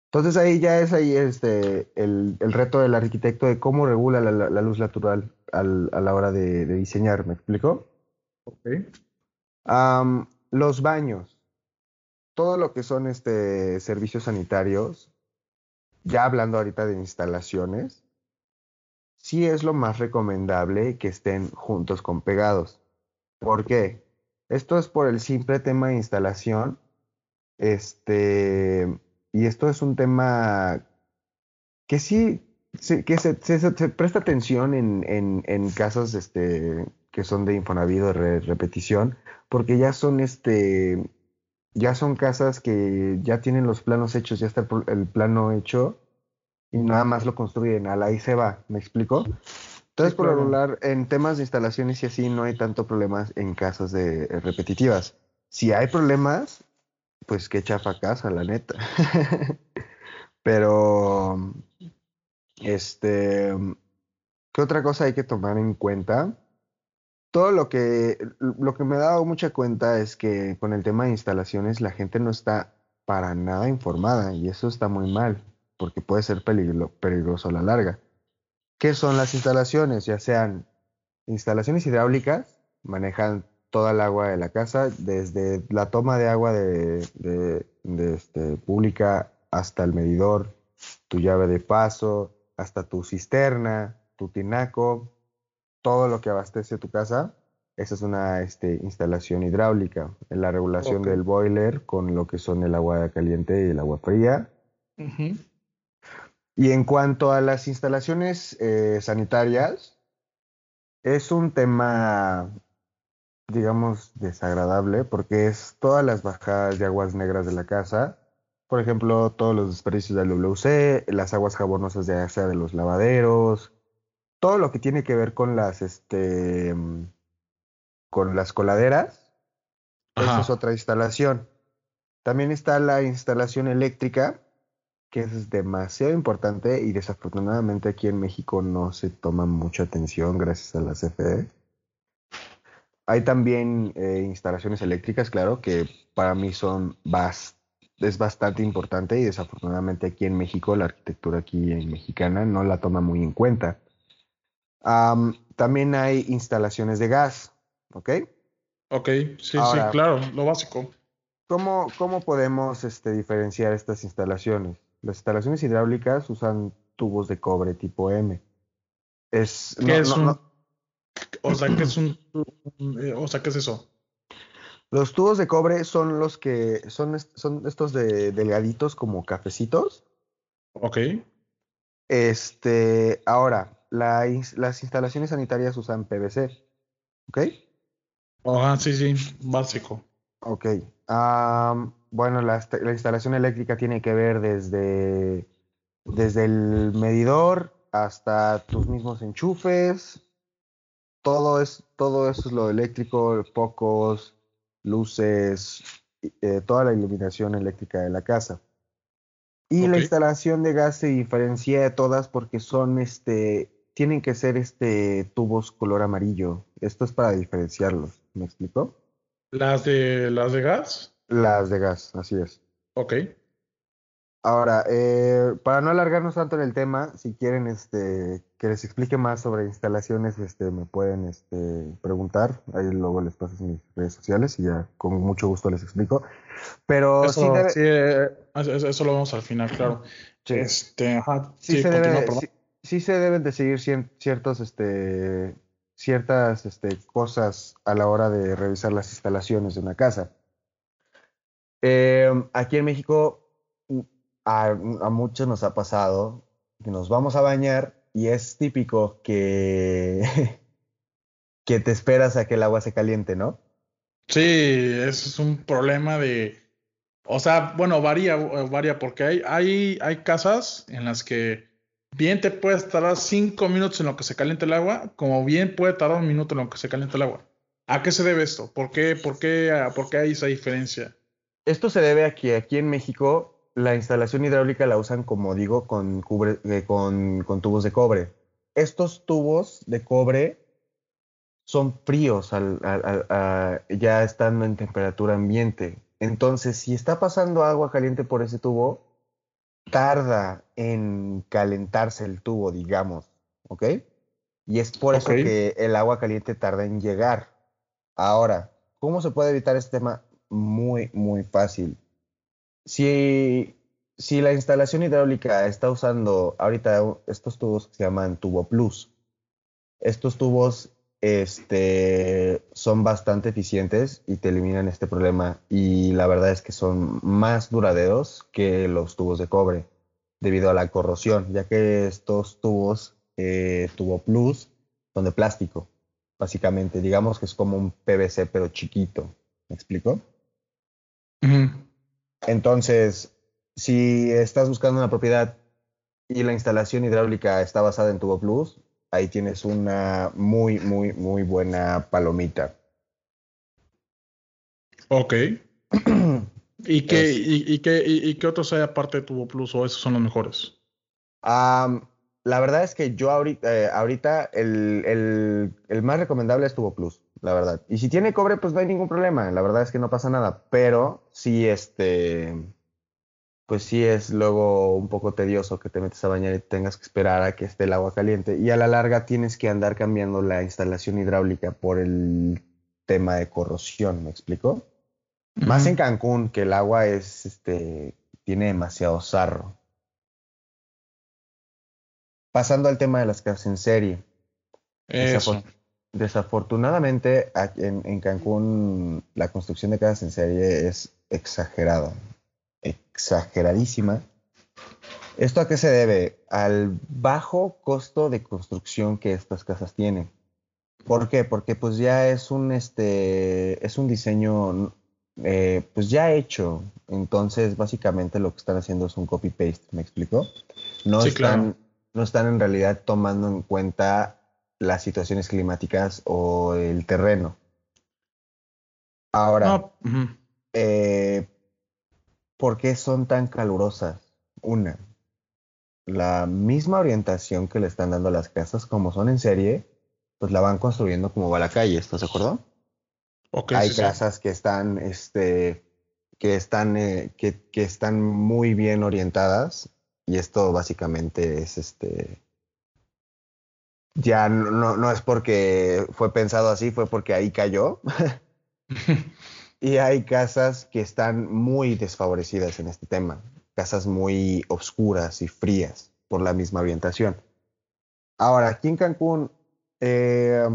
S1: Entonces ahí ya es ahí este, el, el reto del arquitecto de cómo regula la, la, luz natural al, a la hora de, de, diseñar, ¿me explico?
S2: Ok.
S1: Um, los baños, todo lo que son este, servicios sanitarios, ya hablando ahorita de instalaciones, sí es lo más recomendable que estén juntos con pegados. ¿Por qué? Esto es por el simple tema de instalación. Este, y esto es un tema que sí, que se, presta atención en, en, en casos este, que son de Infonavit de repetición, porque ya son este ya son casas que ya tienen los planos hechos, ya está el, plano hecho y nada más lo construyen, a la ahí se va, ¿me explico? Entonces, por lo regular, en temas de instalaciones y así no hay tanto problemas en casas de eh, repetitivas. Si hay problemas, pues qué chafa casa, la neta. Pero, este, ¿qué otra cosa hay que tomar en cuenta? Todo lo que, lo que me he dado mucha cuenta es que con el tema de instalaciones la gente no está para nada informada y eso está muy mal porque puede ser peligroso a la larga. ¿Qué son las instalaciones? Ya sean instalaciones hidráulicas, manejan toda el agua de la casa, desde la toma de agua de, de, de este, pública hasta el medidor, tu llave de paso, hasta tu cisterna, tu tinaco, todo lo que abastece tu casa, esa es una este, instalación hidráulica. La regulación del boiler con lo que son el agua caliente y el agua fría. Y en cuanto a las instalaciones eh, sanitarias, Es un tema, digamos, desagradable porque es todas las bajadas de aguas negras de la casa. Por ejemplo, todos los desperdicios del WC, las aguas jabonosas de sea de los lavaderos, todo lo que tiene que ver con las, este, con las coladeras. Esa es otra instalación. También está la instalación eléctrica, que es demasiado importante y desafortunadamente aquí en México no se toma mucha atención gracias a la CFE. Hay también eh, instalaciones eléctricas, claro, que para mí son es bastante importante y desafortunadamente aquí en México la arquitectura aquí en mexicana no la toma muy en cuenta. También hay instalaciones de gas, ¿ok?
S2: Ok, sí, sí, claro, lo básico.
S1: ¿Cómo, cómo podemos este, diferenciar estas instalaciones? Las instalaciones hidráulicas usan tubos de cobre tipo M.
S2: Es, ¿Qué es un, O sea, ¿qué es un, eh, o sea, ¿qué es eso?
S1: Los tubos de cobre son los que son, son estos de delgaditos como cafecitos.
S2: Ok.
S1: Este, ahora, las instalaciones sanitarias usan PVC. ¿Ok?
S2: Ajá, sí, sí, básico.
S1: Ok. bueno, la, instalación eléctrica tiene que ver desde, desde el medidor hasta tus mismos enchufes. Todo, es, todo eso es lo eléctrico, focos, luces, eh, toda la iluminación eléctrica de la casa. Y la instalación de gas se diferencia de todas porque son este tienen que ser este tubos color amarillo. Esto es para diferenciarlos. ¿Me explico?
S2: ¿Las de, las de gas?
S1: Las de gas, así es.
S2: Ok.
S1: Ahora, eh, para no alargarnos tanto en el tema, si quieren este, que les explique más sobre instalaciones, este, me pueden este, preguntar. Ahí luego les paso mis redes sociales y ya con mucho gusto les explico. Pero
S2: eso, sí, eh, eso, lo vamos al final, claro. Este,
S1: sí, sí, se deben de seguir ciertos este, ciertas este, cosas a la hora de revisar las instalaciones de una casa. Em, aquí en México mm, a, muchos nos ha pasado que nos vamos a bañar y es típico que, que te esperas a que el agua se caliente, ¿no?
S2: Sí, es un problema de... O sea, bueno, varía, varía porque hay, hay, hay casas en las que bien te puede tardar cinco minutos en lo que se caliente el agua, como bien puede tardar un minuto en lo que se caliente el agua. ¿A qué se debe esto? ¿Por qué, por qué, por qué hay esa diferencia?
S1: Esto se debe a que aquí en México la instalación hidráulica la usan, como digo, con tubos de cobre. Estos tubos de cobre son fríos, al, ya estando en temperatura ambiente. Entonces, si está pasando agua caliente por ese tubo, tarda en calentarse el tubo, digamos, ¿ok? Y es por eso que el agua caliente tarda en llegar. Ahora, ¿cómo se puede evitar este tema? Muy, muy fácil. Si, si la instalación hidráulica está usando ahorita estos tubos que se llaman tubo plus, estos tubos este, son bastante eficientes y te eliminan este problema. Y la verdad es que son más duraderos que los tubos de cobre debido a la corrosión, ya que estos tubos, eh, tubo plus, son de plástico, básicamente. Digamos que es como un PVC, pero chiquito. ¿Me explico? Entonces, si estás buscando una propiedad y la instalación hidráulica está basada en tubo plus, ahí tienes una muy, muy, muy buena palomita.
S2: Ok. ¿Y qué, y, qué, y, qué otros hay aparte de Tubo Plus o esos son los mejores?
S1: la verdad es que yo ahorita, eh, ahorita el, el, el, más recomendable es Tubo Plus, la verdad. Y si tiene cobre, pues no hay ningún problema. La verdad es que no pasa nada. Pero sí, este pues sí es luego un poco tedioso que te metes a bañar y tengas que esperar a que esté el agua caliente. Y a la larga tienes que andar cambiando la instalación hidráulica por el tema de corrosión, ¿me explico? Más en Cancún, que el agua es, este, tiene demasiado sarro. Pasando al tema de las casas en serie. desafortunadamente, en, en Cancún la construcción de casas en serie es exagerada exageradísima. ¿Esto a qué se debe? Al bajo costo de construcción que estas casas tienen. ¿Por qué? Porque pues ya es un este es un diseño eh, pues ya hecho. Entonces, básicamente lo que están haciendo es un copy paste, ¿me explico? No están, no están en realidad tomando en cuenta las situaciones climáticas o el terreno. Ahora, eh, ¿por qué son tan calurosas? Una, la misma orientación que le están dando a las casas, como son en serie, pues la van construyendo como va la calle, ¿estás de acuerdo? Hay casas que están, este, que están, eh, que, que, están muy bien orientadas y esto básicamente es, este, ya no, no es porque fue pensado así, fue porque ahí cayó. y hay casas que están muy desfavorecidas en este tema, casas muy oscuras y frías por la misma orientación. Ahora, aquí en Cancún eh,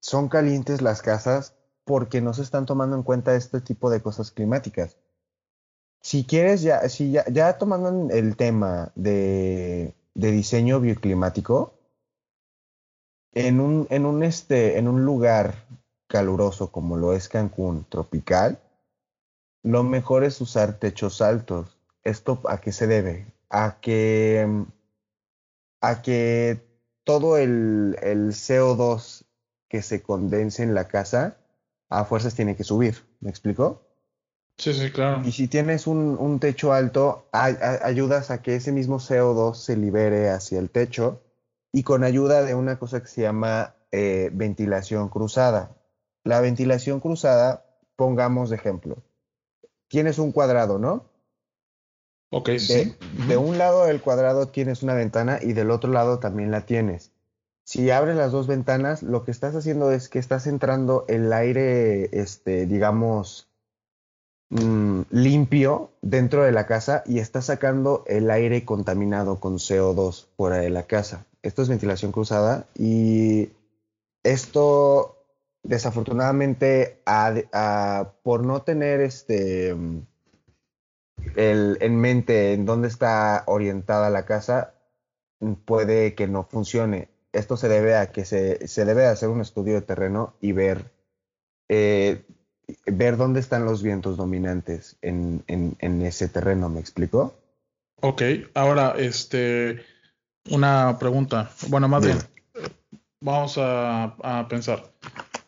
S1: son calientes las casas porque no se están tomando en cuenta este tipo de cosas climáticas. Si quieres, ya, si ya, ya tomando el tema de, de diseño bioclimático, en un, en un, este, en un lugar caluroso como lo es Cancún, tropical, lo mejor es usar techos altos. ¿Esto a qué se debe? A que, a que todo el, el CO2 que se condense en la casa a fuerzas tiene que subir. ¿Me explico?
S2: Sí, sí, claro.
S1: Y si tienes un, un techo alto, ayudas a que ese mismo CO2 se libere hacia el techo y con ayuda de una cosa que se llama eh, ventilación cruzada. La ventilación cruzada, pongamos de ejemplo, tienes un cuadrado, ¿no?
S2: Ok, sí.
S1: De un lado del cuadrado tienes una ventana y del otro lado también la tienes. Si abres las dos ventanas, lo que estás haciendo es que estás entrando el aire, este, digamos, mm, limpio dentro de la casa y estás sacando el aire contaminado con CO2 fuera de la casa. Esto es ventilación cruzada y esto, desafortunadamente, por no tener este el, en mente en dónde está orientada la casa, puede que no funcione esto se debe a que se, se debe hacer un estudio de terreno y ver, eh, ver dónde están los vientos dominantes en, en, en, ese terreno, ¿me explico?
S2: Ok, ahora, este, una pregunta. Bueno, más bien, vamos a, a, pensar.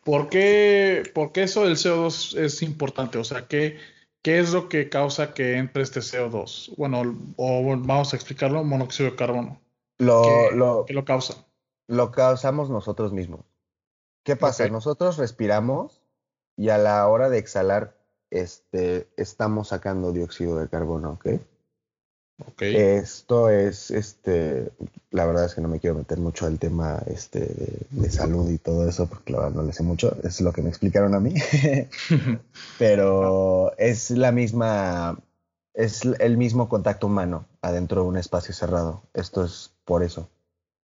S2: ¿Por qué, ¿Por qué eso del CO2 es importante? O sea, ¿qué, ¿qué es lo que causa que entre este CO2? Bueno, o vamos a explicarlo, monóxido de carbono.
S1: Lo, lo,
S2: ¿Qué lo causa?
S1: lo causamos nosotros mismos. ¿Qué pasa? Nosotros respiramos y a la hora de exhalar este, estamos sacando dióxido de carbono, ¿ok? Esto es, este, la verdad es que no me quiero meter mucho al tema este, de, salud y todo eso, porque la verdad no le sé mucho, es lo que me explicaron a mí. Pero es la misma, es el mismo contacto humano adentro de un espacio cerrado. Esto es por eso.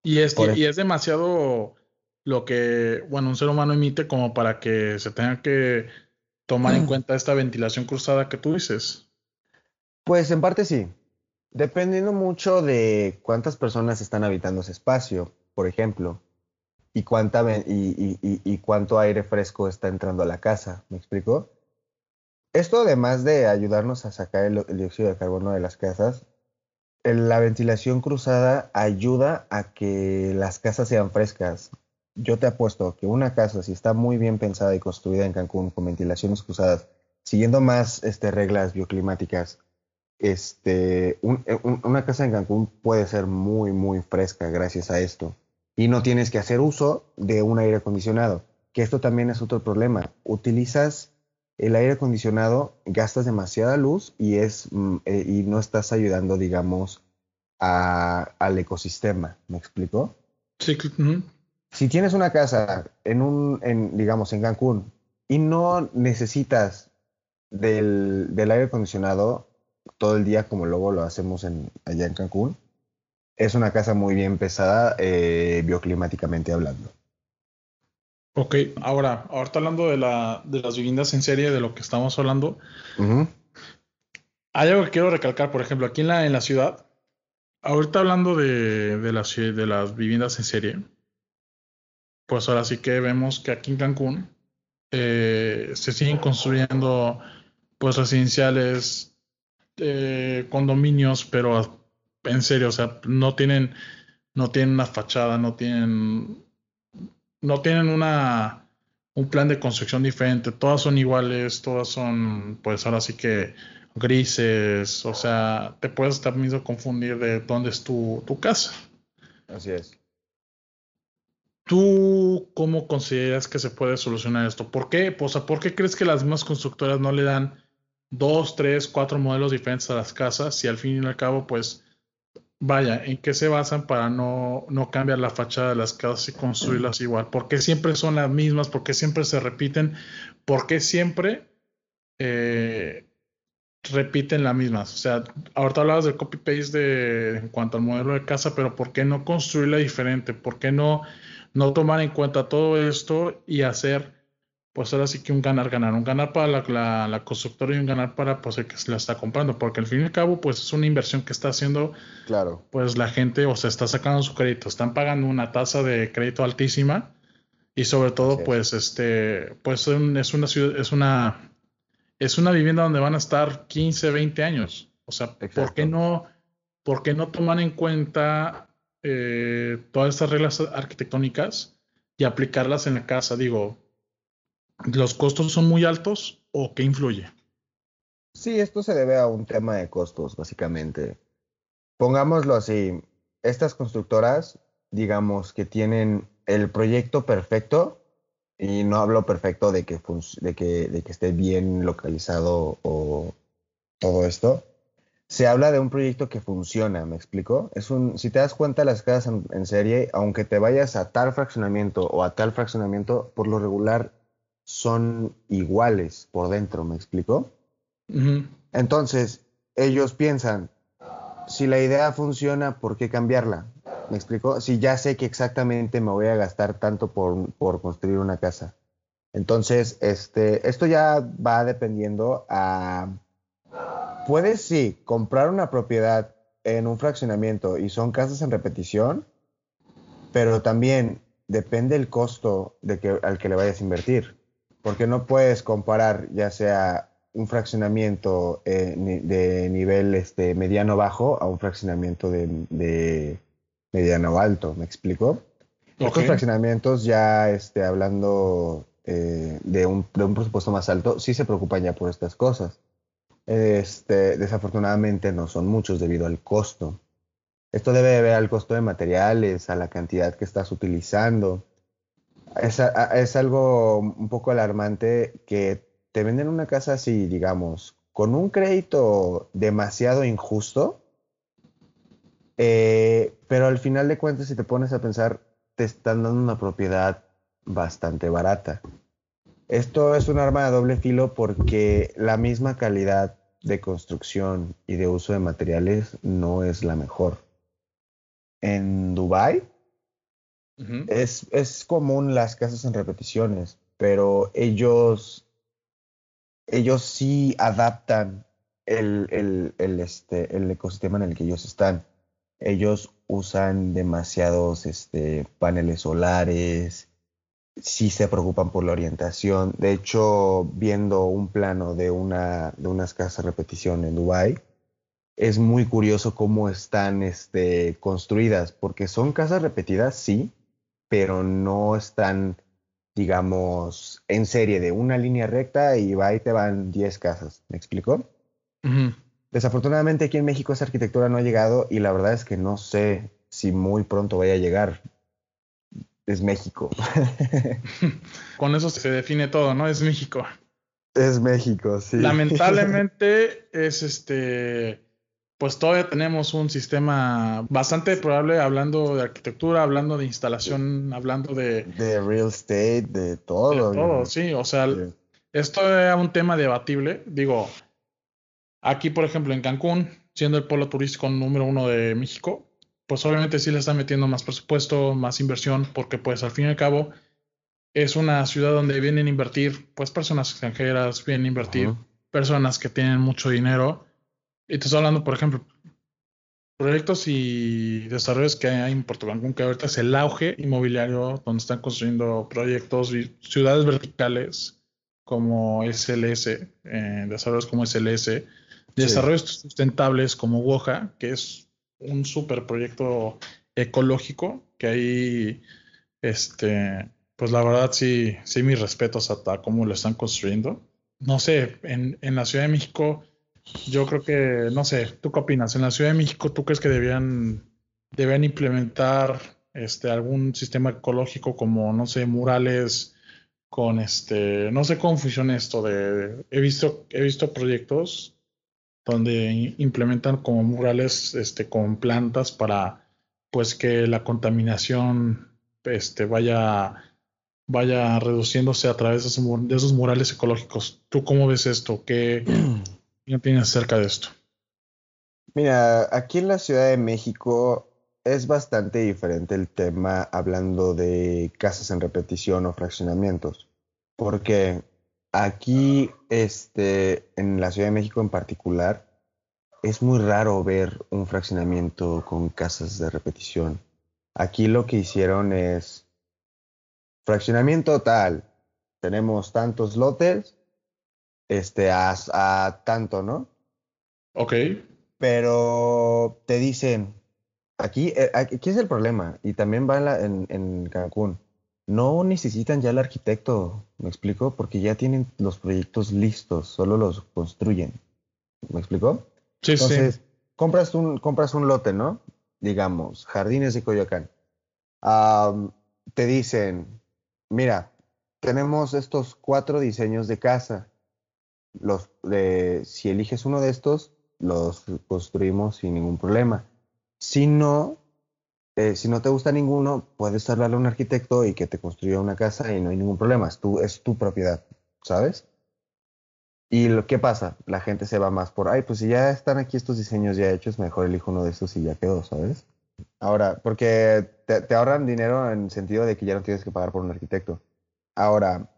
S2: Y es, y es demasiado lo que, bueno, un ser humano emite como para que se tenga que tomar en cuenta esta ventilación cruzada que tú dices.
S1: Pues en parte sí. Dependiendo mucho de cuántas personas están habitando ese espacio, por ejemplo, y, cuánta, y, cuánto aire fresco está entrando a la casa. ¿Me explico? Esto, además de ayudarnos a sacar el, el dióxido de carbono de las casas, la ventilación cruzada ayuda a que las casas sean frescas. Yo te apuesto que una casa, si está muy bien pensada y construida en Cancún con ventilaciones cruzadas, siguiendo más este, reglas bioclimáticas, este, una casa en Cancún puede ser muy, muy fresca gracias a esto. Y no tienes que hacer uso de un aire acondicionado, que esto también es otro problema. Utilizas el aire acondicionado gastas demasiada luz y, es, mm, eh, y no estás ayudando, digamos, a, al ecosistema. ¿Me explico?
S2: Sí.
S1: Si tienes una casa en un, en, digamos, en Cancún y no necesitas del, del aire acondicionado todo el día como luego lo hacemos en, allá en Cancún, es una casa muy bien pesada eh, bioclimáticamente hablando.
S2: Ok, ahora, ahorita hablando de, la, de las viviendas en serie, de lo que estamos hablando, hay algo que quiero recalcar, por ejemplo, aquí en la, en la ciudad, ahorita hablando de, de, las, de las viviendas en serie, pues ahora sí que vemos que aquí en Cancún eh, se siguen construyendo pues residenciales, eh, condominios, pero en serio, o sea, no tienen, no tienen una fachada, no tienen, no tienen una un plan de construcción diferente, todas son iguales, todas son, pues ahora sí que grises, o sea, te puedes también confundir de dónde es tu, tu casa.
S1: Así es.
S2: ¿Tú cómo consideras que se puede solucionar esto? ¿Por qué? O sea, ¿por qué crees que las mismas constructoras no le dan dos, tres, cuatro modelos diferentes a las casas si al fin y al cabo, pues, vaya, ¿en qué se basan para no, no cambiar la fachada de las casas y construirlas igual? ¿Por qué siempre son las mismas? ¿Por qué siempre se repiten? ¿Por qué siempre eh, repiten las mismas? O sea, ahorita hablabas del copy-paste de, en cuanto al modelo de casa, pero ¿por qué no construirla diferente? ¿Por qué no, no tomar en cuenta todo esto y hacer pues ahora sí que un ganar, ganar, un ganar para la, la, constructora y un ganar para pues, el que se la está comprando, porque al fin y al cabo pues es una inversión que está haciendo
S1: claro.
S2: pues la gente o se está sacando su crédito, están pagando una tasa de crédito altísima y sobre todo pues este pues es una ciudad, es una es una vivienda donde van a estar 15, 20 años. O sea, ¿por qué no por qué no toman en cuenta eh, todas estas reglas arquitectónicas y aplicarlas en la casa? Digo, ¿Los costos son muy altos o qué influye?
S1: Sí, esto se debe a un tema de costos, básicamente. Pongámoslo así, estas constructoras, digamos que tienen el proyecto perfecto, y no hablo perfecto de que, de que, de que esté bien localizado o todo esto, se habla de un proyecto que funciona, ¿me explico? Es un, si te das cuenta, las casas en, serie, aunque te vayas a tal fraccionamiento o a tal fraccionamiento, por lo regular son iguales por dentro, ¿me explico? Entonces, ellos piensan, si la idea funciona, ¿por qué cambiarla? ¿Me explico? Si ya sé que exactamente me voy a gastar tanto por, por construir una casa. Entonces, este, esto ya va dependiendo a... Puedes sí comprar una propiedad en un fraccionamiento y son casas en repetición, pero también depende el costo de que, al que le vayas a invertir porque no puedes comparar ya sea un fraccionamiento eh, de nivel este, mediano bajo a un fraccionamiento de, mediano alto, ¿me explico? Estos fraccionamientos ya este, hablando eh, de, un, de, un, presupuesto más alto, sí se preocupan ya por estas cosas. Este, desafortunadamente no son muchos debido al costo. Esto debe ver al costo de materiales, a la cantidad que estás utilizando, es, algo un poco alarmante que te venden una casa así, digamos, con un crédito demasiado injusto, eh, pero al final de cuentas, si te pones a pensar, te están dando una propiedad bastante barata. Esto es un arma de doble filo porque la misma calidad de construcción y de uso de materiales no es la mejor. En Dubai es, es común las casas en repeticiones, pero ellos, ellos sí adaptan el, el, el, este, el ecosistema en el que ellos están. Ellos usan demasiados este, paneles solares, sí se preocupan por la orientación. De hecho, viendo un plano de, una, de unas casas de repetición en Dubai, es muy curioso cómo están este, construidas, porque son casas repetidas, sí, pero no están, digamos, en serie de una línea recta y va y te van 10 casas. ¿Me explico? Desafortunadamente aquí en México esa arquitectura no ha llegado y la verdad es que no sé si muy pronto vaya a llegar. Es México.
S2: Con eso se define todo, ¿no? Es México.
S1: Es México, sí.
S2: Lamentablemente es este pues todavía tenemos un sistema bastante probable hablando de arquitectura, hablando de instalación, hablando de...
S1: De real estate, de todo.
S2: De todo, sí. O sea, esto era un tema debatible. Digo, aquí, por ejemplo, en Cancún, siendo el polo turístico número uno de México, pues obviamente sí le están metiendo más presupuesto, más inversión, porque pues al fin y al cabo es una ciudad donde vienen a invertir, pues personas extranjeras, vienen a invertir personas que tienen mucho dinero y te estoy hablando, por ejemplo, proyectos y desarrollos que hay en Puerto Cancún, que ahorita es el auge inmobiliario, donde están construyendo proyectos y ciudades verticales como SLS, eh, desarrollos como SLS, desarrollos sustentables como Woja, que es un super proyecto ecológico, que ahí, este, pues la verdad sí, sí mis respetos a, cómo lo están construyendo. No sé, en, en la Ciudad de México yo creo que, no sé, ¿tú qué opinas? En la Ciudad de México, ¿tú crees que debían, debían implementar este, algún sistema ecológico como, no sé, murales con este, no sé cómo funciona esto de, he visto, he visto proyectos donde implementan como murales este, con plantas para pues que la contaminación este, vaya, vaya reduciéndose a través de esos, murales ecológicos. ¿Tú cómo ves esto? ¿Qué, ¿Qué opinas acerca de esto?
S1: Mira, aquí en la Ciudad de México es bastante diferente el tema hablando de casas en repetición o fraccionamientos, porque aquí, este, en la Ciudad de México en particular, es muy raro ver un fraccionamiento con casas de repetición. Aquí lo que hicieron es fraccionamiento tal, tenemos tantos lotes este, a, tanto, ¿no?
S2: Ok.
S1: Pero te dicen, aquí, eh, aquí es el problema, y también va en, en, Cancún. No necesitan ya el arquitecto, ¿me explico? Porque ya tienen los proyectos listos, solo los construyen. ¿Me explico?
S2: Sí, Entonces,
S1: Compras un, compras un lote, ¿no? Digamos, Jardines de Coyoacán. te dicen, mira, tenemos estos cuatro diseños de casa los, si eliges uno de estos, los construimos sin ningún problema. Si no, eh, si no te gusta ninguno, puedes hablarle a un arquitecto y que te construya una casa y no hay ningún problema. Es tu, es tu propiedad, ¿sabes? Y lo que pasa, la gente se va más por, ay, pues si ya están aquí estos diseños ya hechos, mejor elijo uno de estos y ya quedó, ¿sabes? Ahora, porque te, te ahorran dinero en el sentido de que ya no tienes que pagar por un arquitecto. Ahora,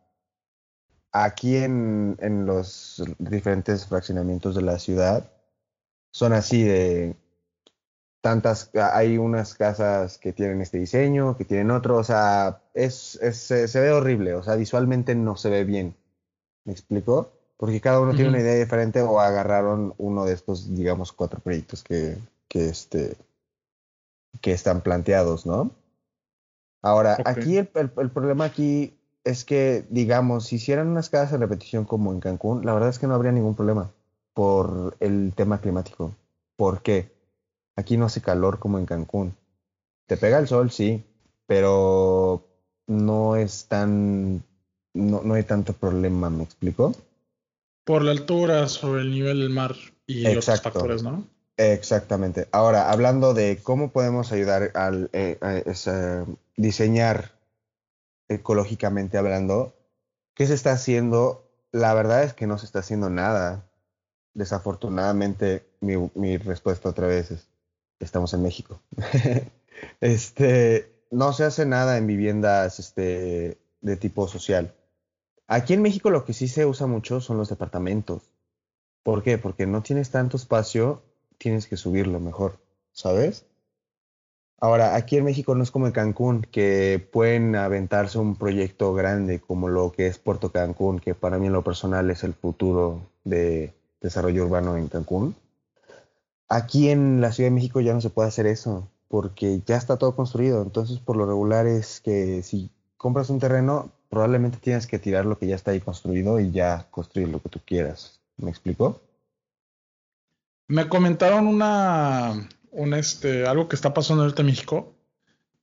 S1: aquí en, en, los diferentes fraccionamientos de la ciudad son así de tantas, hay unas casas que tienen este diseño, que tienen otro, o sea, es, es se, ve horrible, o sea, visualmente no se ve bien. ¿Me explico? Porque cada uno tiene una idea diferente o agarraron uno de estos, digamos, cuatro proyectos que, que, este, que están planteados, ¿no? Ahora, aquí el, el problema aquí es que, digamos, si hicieran unas casas de repetición como en Cancún, la verdad es que no habría ningún problema por el tema climático. ¿Por qué? Aquí no hace calor como en Cancún. Te pega el sol, sí, pero no es tan. No, no hay tanto problema, ¿me explico?
S2: Por la altura sobre el nivel del mar y otros factores, ¿no?
S1: Exactamente. Ahora, hablando de cómo podemos ayudar al eh, a diseñar ecológicamente hablando, ¿qué se está haciendo? La verdad es que no se está haciendo nada. Desafortunadamente, mi, respuesta otra vez es, estamos en México. este, no se hace nada en viviendas este, de tipo social. Aquí en México lo que sí se usa mucho son los departamentos. ¿Por qué? Porque no tienes tanto espacio, tienes que subirlo mejor, ¿sabes? Ahora, aquí en México no es como en Cancún, que pueden aventarse un proyecto grande como lo que es Puerto Cancún, que para mí en lo personal es el futuro de desarrollo urbano en Cancún. Aquí en la Ciudad de México ya no se puede hacer eso, porque ya está todo construido. Entonces, por lo regular es que si compras un terreno, probablemente tienes que tirar lo que ya está ahí construido y ya construir lo que tú quieras. ¿Me explico?
S2: Me comentaron una un este, algo que está pasando ahorita en México,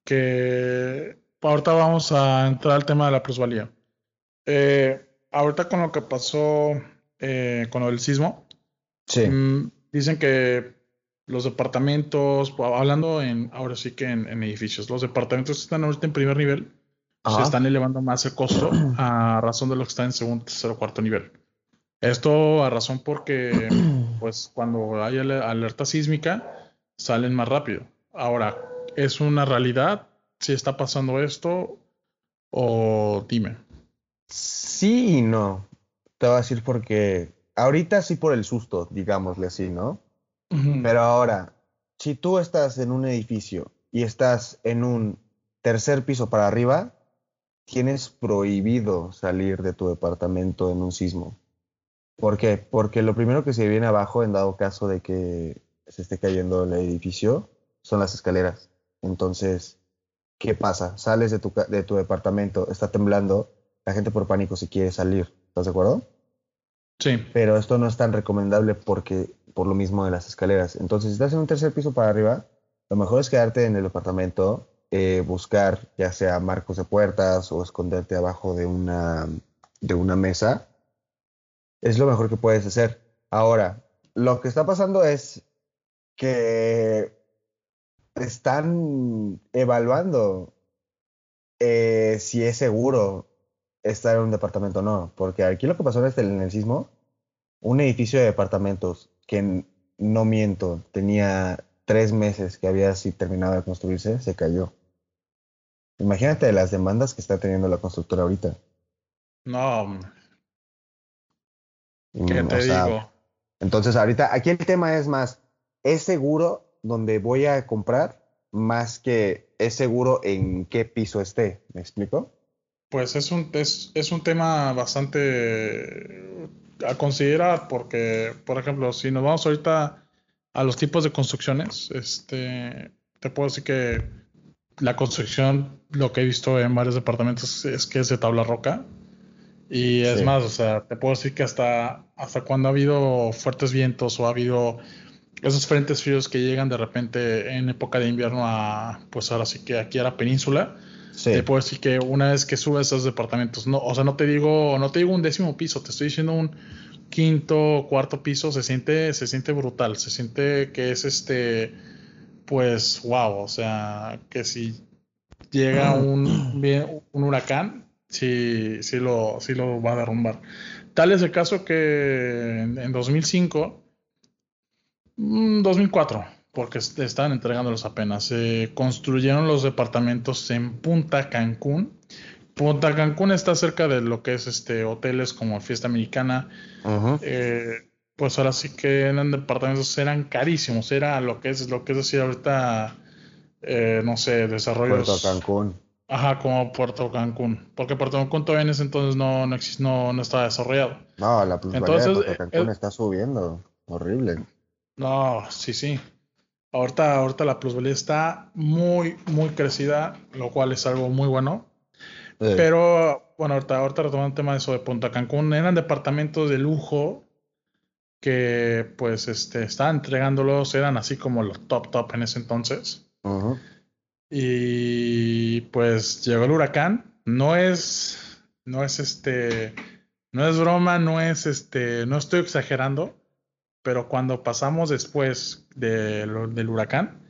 S2: que ahorita vamos a entrar al tema de la plusvalía. Eh, ahorita con lo que pasó eh, con el sismo,
S1: sí.
S2: Mm, dicen que los departamentos, hablando en, ahora sí que en, edificios, los departamentos que están ahorita en primer nivel, se están elevando más el costo a razón de lo que está en segundo, tercero, cuarto nivel. Esto a razón porque, pues, cuando hay alerta sísmica, salen más rápido. Ahora, ¿es una realidad si está pasando esto? O dime.
S1: Sí y no. Te voy a decir porque ahorita sí por el susto, digámosle así, ¿no? Pero ahora, si tú estás en un edificio y estás en un tercer piso para arriba, tienes prohibido salir de tu departamento en un sismo. ¿Por qué? Porque lo primero que se viene abajo, en dado caso de que se esté cayendo el edificio, son las escaleras. Entonces, ¿qué pasa? Sales de tu, de tu departamento, está temblando, la gente por pánico se quiere salir. ¿Estás de acuerdo?
S2: Sí.
S1: Pero esto no es tan recomendable porque por lo mismo de las escaleras. Entonces, si estás en un tercer piso para arriba, lo mejor es quedarte en el departamento, eh, buscar ya sea marcos de puertas o esconderte abajo de una, de una mesa. Es lo mejor que puedes hacer. Ahora, lo que está pasando es que están evaluando eh, si es seguro estar en un departamento o no. Porque aquí lo que pasó este, en el sismo, un edificio de departamentos que no miento, tenía tres meses que había así terminado de construirse, se cayó. Imagínate las demandas que está teniendo la constructora ahorita.
S2: No. ¿Qué mm, te digo?
S1: Entonces, ahorita, aquí el tema es más, ¿es seguro donde voy a comprar más que es seguro en qué piso esté? ¿Me explico?
S2: Pues es un, es, es un tema bastante a considerar porque, por ejemplo, si nos vamos ahorita a los tipos de construcciones, este, te puedo decir que la construcción, lo que he visto en varios departamentos es que es de tabla roca. Y es más, o sea, te puedo decir que hasta, hasta cuando ha habido fuertes vientos o ha habido esos frentes fríos que llegan de repente en época de invierno a, pues ahora sí que aquí a la península, te puedo decir que una vez que subes esos departamentos, no, o sea, no te digo, no te digo un décimo piso, te estoy diciendo un quinto, cuarto piso, se siente, se siente brutal, se siente que es este, pues, wow, o sea, que si llega un, un huracán, sí, sí lo, sí lo va a derrumbar. Tal es el caso que en, en 2005, 2004, mm, porque estaban entregándolos apenas. Se construyeron los departamentos en Punta Cancún. Punta Cancún está cerca de lo que es este hoteles como Fiesta Americana. Eh, pues ahora sí que eran departamentos, eran carísimos. Era lo que es, lo que es decir ahorita, eh, no sé, desarrollos.
S1: Puerto Cancún.
S2: Ajá, como Puerto Cancún. Porque Puerto Cancún todavía en ese entonces no, no, no, no estaba desarrollado.
S1: No, la plusvalía de Puerto Cancún está subiendo. Horrible.
S2: No, sí, sí. Ahorita, ahorita la plusvalía está muy, muy crecida, lo cual es algo muy bueno. Pero, bueno, ahorita, ahorita retomando el tema de eso de Punta Cancún, eran departamentos de lujo que pues este, estaban entregándolos, eran así como los top top en ese entonces. Y pues llegó el huracán. No es, no es este, no es broma, no es este, no estoy exagerando pero cuando pasamos después del huracán,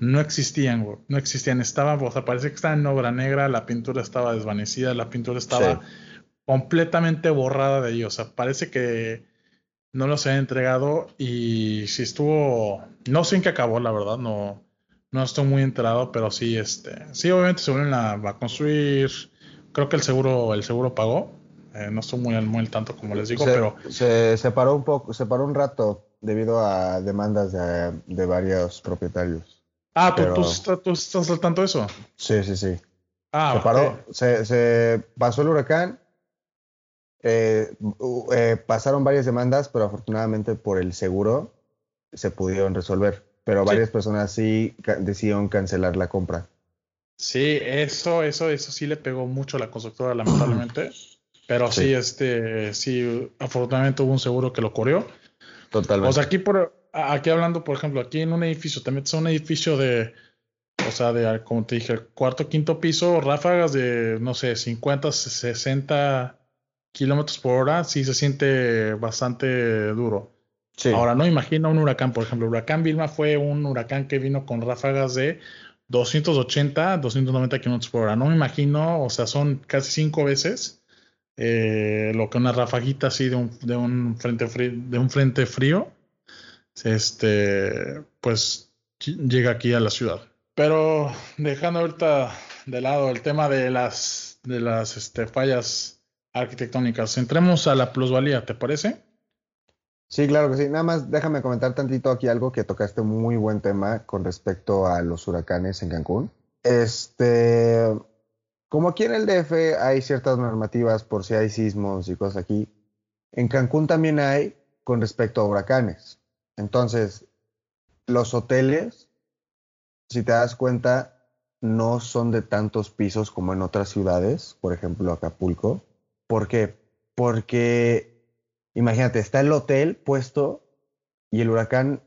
S2: no existían, No existían. Estaban, o sea, parece que estaban en obra negra, la pintura estaba desvanecida, la pintura estaba completamente borrada de ellos. O sea, parece que no los habían entregado y si estuvo, no sé en qué acabó, la verdad, no, no estoy muy enterado, pero sí, este, sí, obviamente se vuelven a, a construir. Creo que el seguro, el seguro pagó, eh, no estoy muy al, muy tanto como les digo, pero...
S1: Se separó un poco, se paró un rato debido a demandas de, varios propietarios.
S2: Ah, ¿tú, tú, estás al tanto de eso?
S1: Sí, sí, sí. Ah, se paró, se, pasó el huracán, eh, eh, pasaron varias demandas, pero afortunadamente por el seguro se pudieron resolver. Pero varias personas sí decidieron cancelar la compra.
S2: Sí, eso, eso, eso sí le pegó mucho a la constructora, lamentablemente. Pero sí. este, sí, afortunadamente hubo un seguro que lo corrió.
S1: Totalmente.
S2: O sea, aquí, por, aquí hablando, por ejemplo, aquí en un edificio, te metes a un edificio de, o sea, de, como te dije, cuarto, quinto piso, ráfagas de, no sé, 50, 60 kilómetros por hora, sí se siente bastante duro. Sí. Ahora, no imagino un huracán, por ejemplo, el huracán Vilma fue un huracán que vino con ráfagas de 280, 290 kilómetros por hora. No me imagino, o sea, son casi cinco veces eh, lo que una rafajita así de un, de un, frente, frío, de un frente frío, este, pues llega aquí a la ciudad. Pero dejando ahorita de lado el tema de las, de las este, fallas arquitectónicas, entremos a la plusvalía, ¿te parece?
S1: Sí, claro que sí. Nada más déjame comentar tantito aquí algo que tocaste muy buen tema con respecto a los huracanes en Cancún. Este, como aquí en el DF hay ciertas normativas por si hay sismos y cosas aquí, en Cancún también hay con respecto a huracanes. Entonces, los hoteles, si te das cuenta, no son de tantos pisos como en otras ciudades, por ejemplo Acapulco. ¿Por qué? Porque Imagínate, está el hotel puesto y el huracán,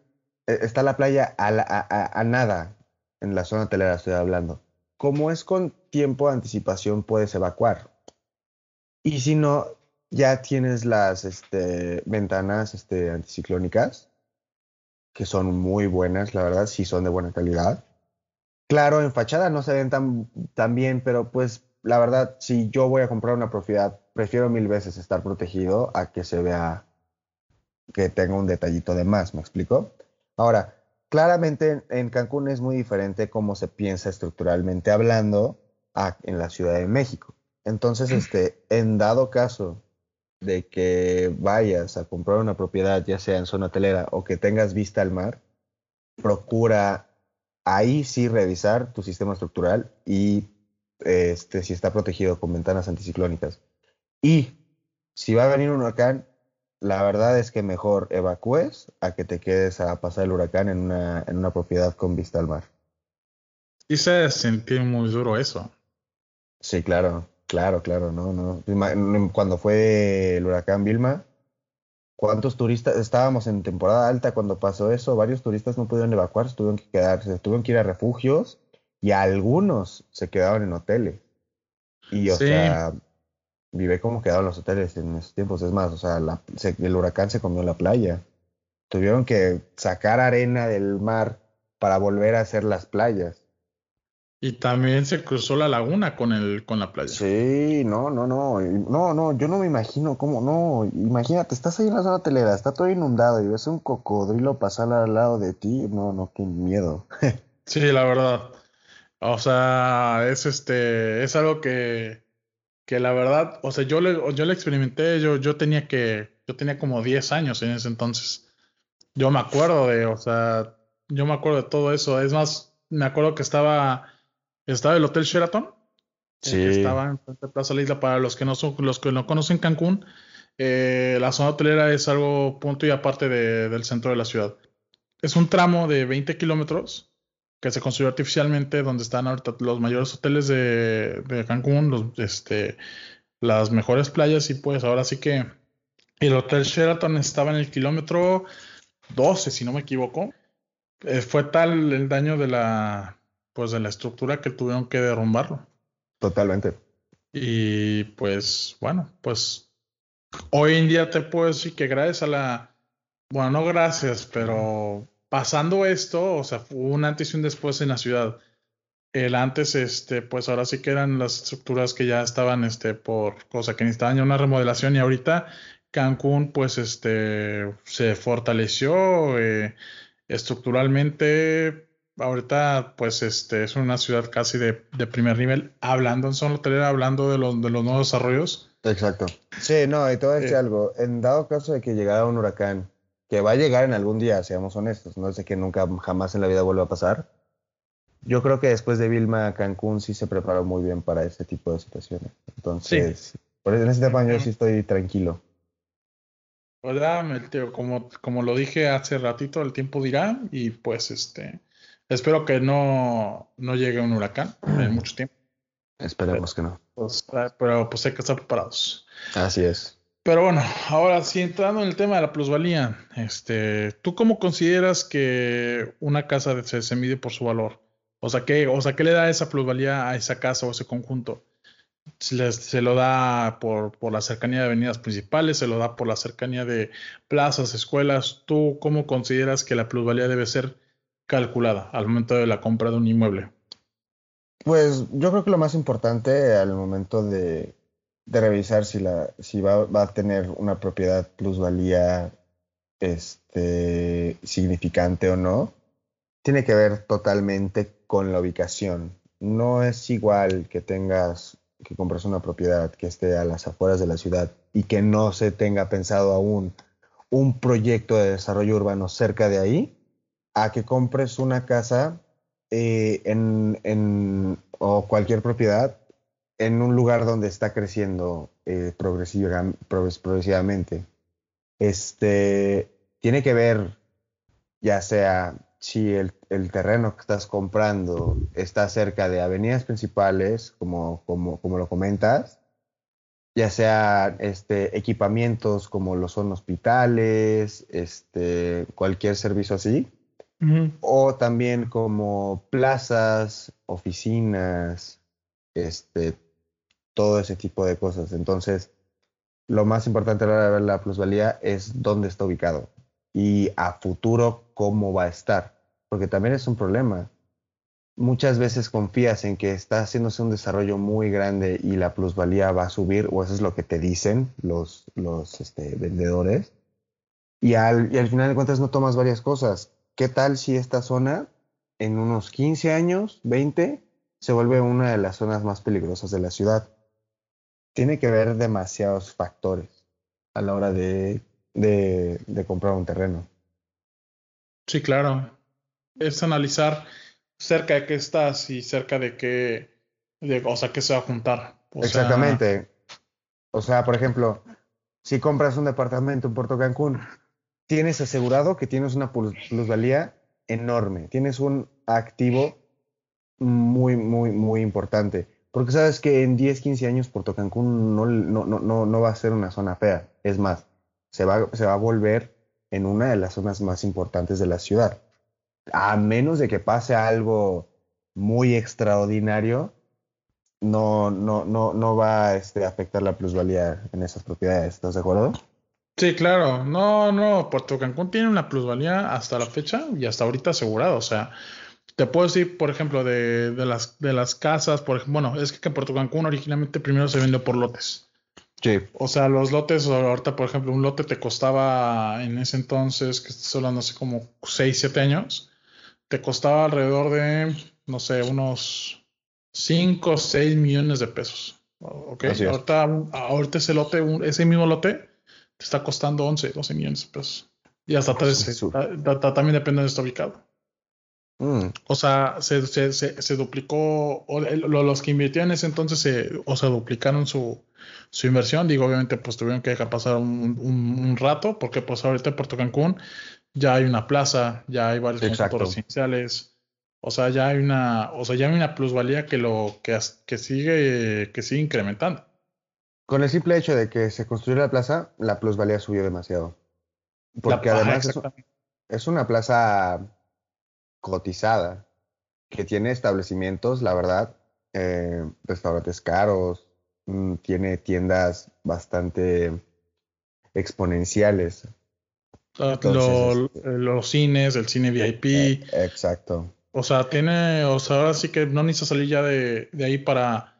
S1: e, está la playa a, nada en la zona hotelera, estoy hablando. Como es con tiempo de anticipación, puedes evacuar. Y si no, ya tienes las este, ventanas este, anticiclónicas, que son muy buenas, la verdad, sí son de buena calidad. Claro, en fachada no se ven tan, tan bien, pero pues la verdad, si yo voy a comprar una propiedad prefiero mil veces estar protegido a que se vea que tenga un detallito de más, ¿me explico? Ahora, claramente en Cancún es muy diferente cómo se piensa estructuralmente hablando en la Ciudad de México. Entonces, este, en dado caso de que vayas a comprar una propiedad, ya sea en zona hotelera o que tengas vista al mar, procura ahí sí revisar tu sistema estructural y este, si está protegido con ventanas anticiclónicas. Y si va a venir un huracán, la verdad es que mejor evacúes a que te quedes a pasar el huracán en una, en una propiedad con vista al mar.
S2: Y se sintió muy duro eso.
S1: Sí, claro, claro, claro, no, no. Cuando fue el huracán Vilma, ¿cuántos turistas? Estábamos en temporada alta cuando pasó eso, varios turistas no pudieron evacuar, tuvieron que quedarse, tuvieron que ir a refugios y algunos se quedaron en hoteles. Y o sea, vive como quedaron los hoteles en esos tiempos. Es más, o sea, el huracán se comió la playa. Tuvieron que sacar arena del mar para volver a hacer las playas.
S2: Y también se cruzó la laguna con el con la playa.
S1: Sí, no, no, no, no, no, yo no me imagino cómo, no, imagínate, estás ahí en la zona hotelera, está todo inundado y ves un cocodrilo pasar al lado de ti, no, no, qué miedo.
S2: sí, la verdad. O sea, es este, es algo que que la verdad, o sea, yo le, yo le experimenté, yo, yo tenía que, yo tenía como 10 años en ese entonces. Yo me acuerdo de, o sea, yo me acuerdo de todo eso. Es más, me acuerdo que estaba, estaba el Hotel Sheraton. Sí. estaba en Plaza La Isla. Para los que no son, los que no conocen Cancún, eh, la zona hotelera es algo punto y aparte de, del centro de la ciudad. Es un tramo de 20 kilómetros que se construyó artificialmente, donde están ahorita los mayores hoteles de, Cancún, los, este, las mejores playas, y pues ahora sí que el Hotel Sheraton estaba en el kilómetro 12, si no me equivoco. Eh, fue tal el daño de la, pues de la estructura que tuvieron que derrumbarlo.
S1: Totalmente.
S2: Y pues bueno, pues hoy en día te puedo decir que gracias a la, bueno, no gracias, pero pasando esto, o sea, fue un antes y un después en la ciudad. El antes, este, pues ahora sí que eran las estructuras que ya estaban, este, por cosa que necesitaban ya una remodelación y ahorita Cancún, pues, este, se fortaleció eh, estructuralmente. Ahorita, pues, este, es una ciudad casi de, primer nivel, hablando en zona hotelera, hablando de los, de los nuevos desarrollos.
S1: Exacto. Sí, no, y te voy a decir eh, algo. En dado caso de que llegara un huracán que va a llegar en algún día, seamos honestos, no sé que nunca jamás en la vida vuelva a pasar. Yo creo que después de Vilma, Cancún sí se preparó muy bien para este tipo de situaciones. Entonces, por en ese tema yo sí estoy tranquilo.
S2: Pues como, como lo dije hace ratito, el tiempo dirá y pues este, espero que no, no llegue un huracán en mucho tiempo.
S1: Esperemos que no.
S2: Pues, pero pues hay que estar preparados.
S1: Así es.
S2: Pero bueno, ahora sí entrando en el tema de la plusvalía, este, ¿tú cómo consideras que una casa se, mide por su valor? O sea, ¿qué, o sea, ¿qué le da esa plusvalía a esa casa o ese conjunto? Se, se lo da por, por, la cercanía de avenidas principales, se lo da por la cercanía de plazas, escuelas. ¿Tú cómo consideras que la plusvalía debe ser calculada al momento de la compra de un inmueble?
S1: Pues yo creo que lo más importante al momento de de revisar si, la, si va, va, a tener una propiedad plusvalía este, significante o no, tiene que ver totalmente con la ubicación. No es igual que tengas, que compres una propiedad que esté a las afueras de la ciudad y que no se tenga pensado aún un proyecto de desarrollo urbano cerca de ahí a que compres una casa eh, en, en, o cualquier propiedad en un lugar donde está creciendo eh, progresivamente. Este, tiene que ver, ya sea si el, el, terreno que estás comprando está cerca de avenidas principales, como, como, como lo comentas, ya sea este, equipamientos como lo son hospitales, este, cualquier servicio así, o también como plazas, oficinas, este, todo ese tipo de cosas. Entonces, lo más importante a la hora de ver la plusvalía es dónde está ubicado y a futuro cómo va a estar, porque también es un problema muchas veces confías en que está haciéndose un desarrollo muy grande y la plusvalía va a subir, o eso es lo que te dicen los, los este, vendedores. Y al, y al final de cuentas no tomas varias cosas. ¿Qué tal si esta zona en unos 15 años, 20, se vuelve una de las zonas más peligrosas de la ciudad? Tiene que ver demasiados factores a la hora de, de, de comprar un terreno.
S2: Sí, claro. Es analizar cerca de qué estás y cerca de qué, de, o sea, qué se va a juntar.
S1: Exactamente. O sea, por ejemplo, si compras un departamento en Puerto Cancún, tienes asegurado que tienes una plusvalía enorme, tienes un activo muy, muy, muy importante. Porque sabes que en 10, 15 años Puerto Cancún no, no, no, no va a ser una zona fea. Es más, se va, se va a volver en una de las zonas más importantes de la ciudad a menos de que pase algo muy extraordinario, no, no, no, no va este, a afectar la plusvalía en esas propiedades. ¿Estás de acuerdo?
S2: Sí, claro. No, no, Puerto Cancún tiene una plusvalía hasta la fecha y hasta ahorita asegurado. O sea, te puedo decir, por ejemplo, de, de las, de las casas, por ejemplo, bueno, es que en Puerto Cancún originalmente primero se vendió por lotes.
S1: Sí.
S2: O sea, los lotes, ahorita, por ejemplo, un lote te costaba en ese entonces, que estoy hablando hace como 6, 7 años, te costaba alrededor de, no sé, unos 5 o 6 millones de pesos. ¿Ok? Ahorita, ahorita, ese lote, ese mismo lote, te está costando 11, 12 millones de pesos. Y hasta 13. también depende de dónde está ubicado. Mm. O sea, se, se, se, duplicó, los que invirtieron en ese entonces se, o sea, duplicaron su, su inversión. Digo, obviamente, pues tuvieron que dejar pasar un, un, un rato, porque pues ahorita en Puerto Cancún ya hay una plaza, ya hay varios conjuntos residenciales. O sea, ya hay una, o sea, ya hay una plusvalía que lo que, que sigue que sigue incrementando.
S1: Con el simple hecho de que se construyó la plaza, la plusvalía subió demasiado. Porque además es, una plaza cotizada que tiene establecimientos, la verdad, eh, restaurantes caros, mm, tiene tiendas bastante exponenciales.
S2: Este, los cines, el cine VIP.
S1: E, exacto.
S2: O sea, tiene, o sea, ahora sí que no necesitas salir ya de, de ahí para,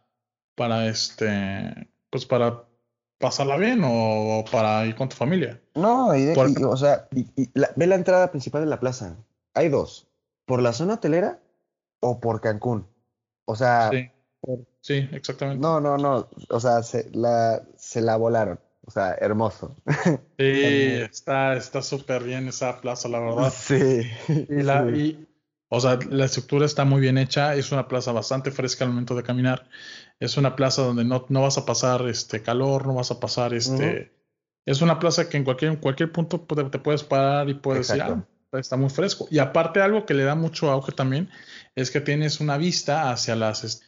S2: para este, pues para pasarla bien o, para ir con tu familia.
S1: No, y, o sea, ve la entrada principal de la plaza. Hay dos, por la zona hotelera o por Cancún. O sea,
S2: sí, sí exactamente.
S1: No, no, no, o sea, se la, se la volaron. O sea, hermoso.
S2: Sí, está súper bien esa plaza, la verdad.
S1: Sí.
S2: Y la, Y, o sea, la estructura está muy bien hecha. Es una plaza bastante fresca al momento de caminar. Es una plaza donde no, no vas a pasar este calor, no vas a pasar este. Es una plaza que en cualquier, en cualquier punto te puedes parar y puedes decir, ah, está muy fresco. Y aparte, algo que le da mucho auge también es que tienes una vista hacia las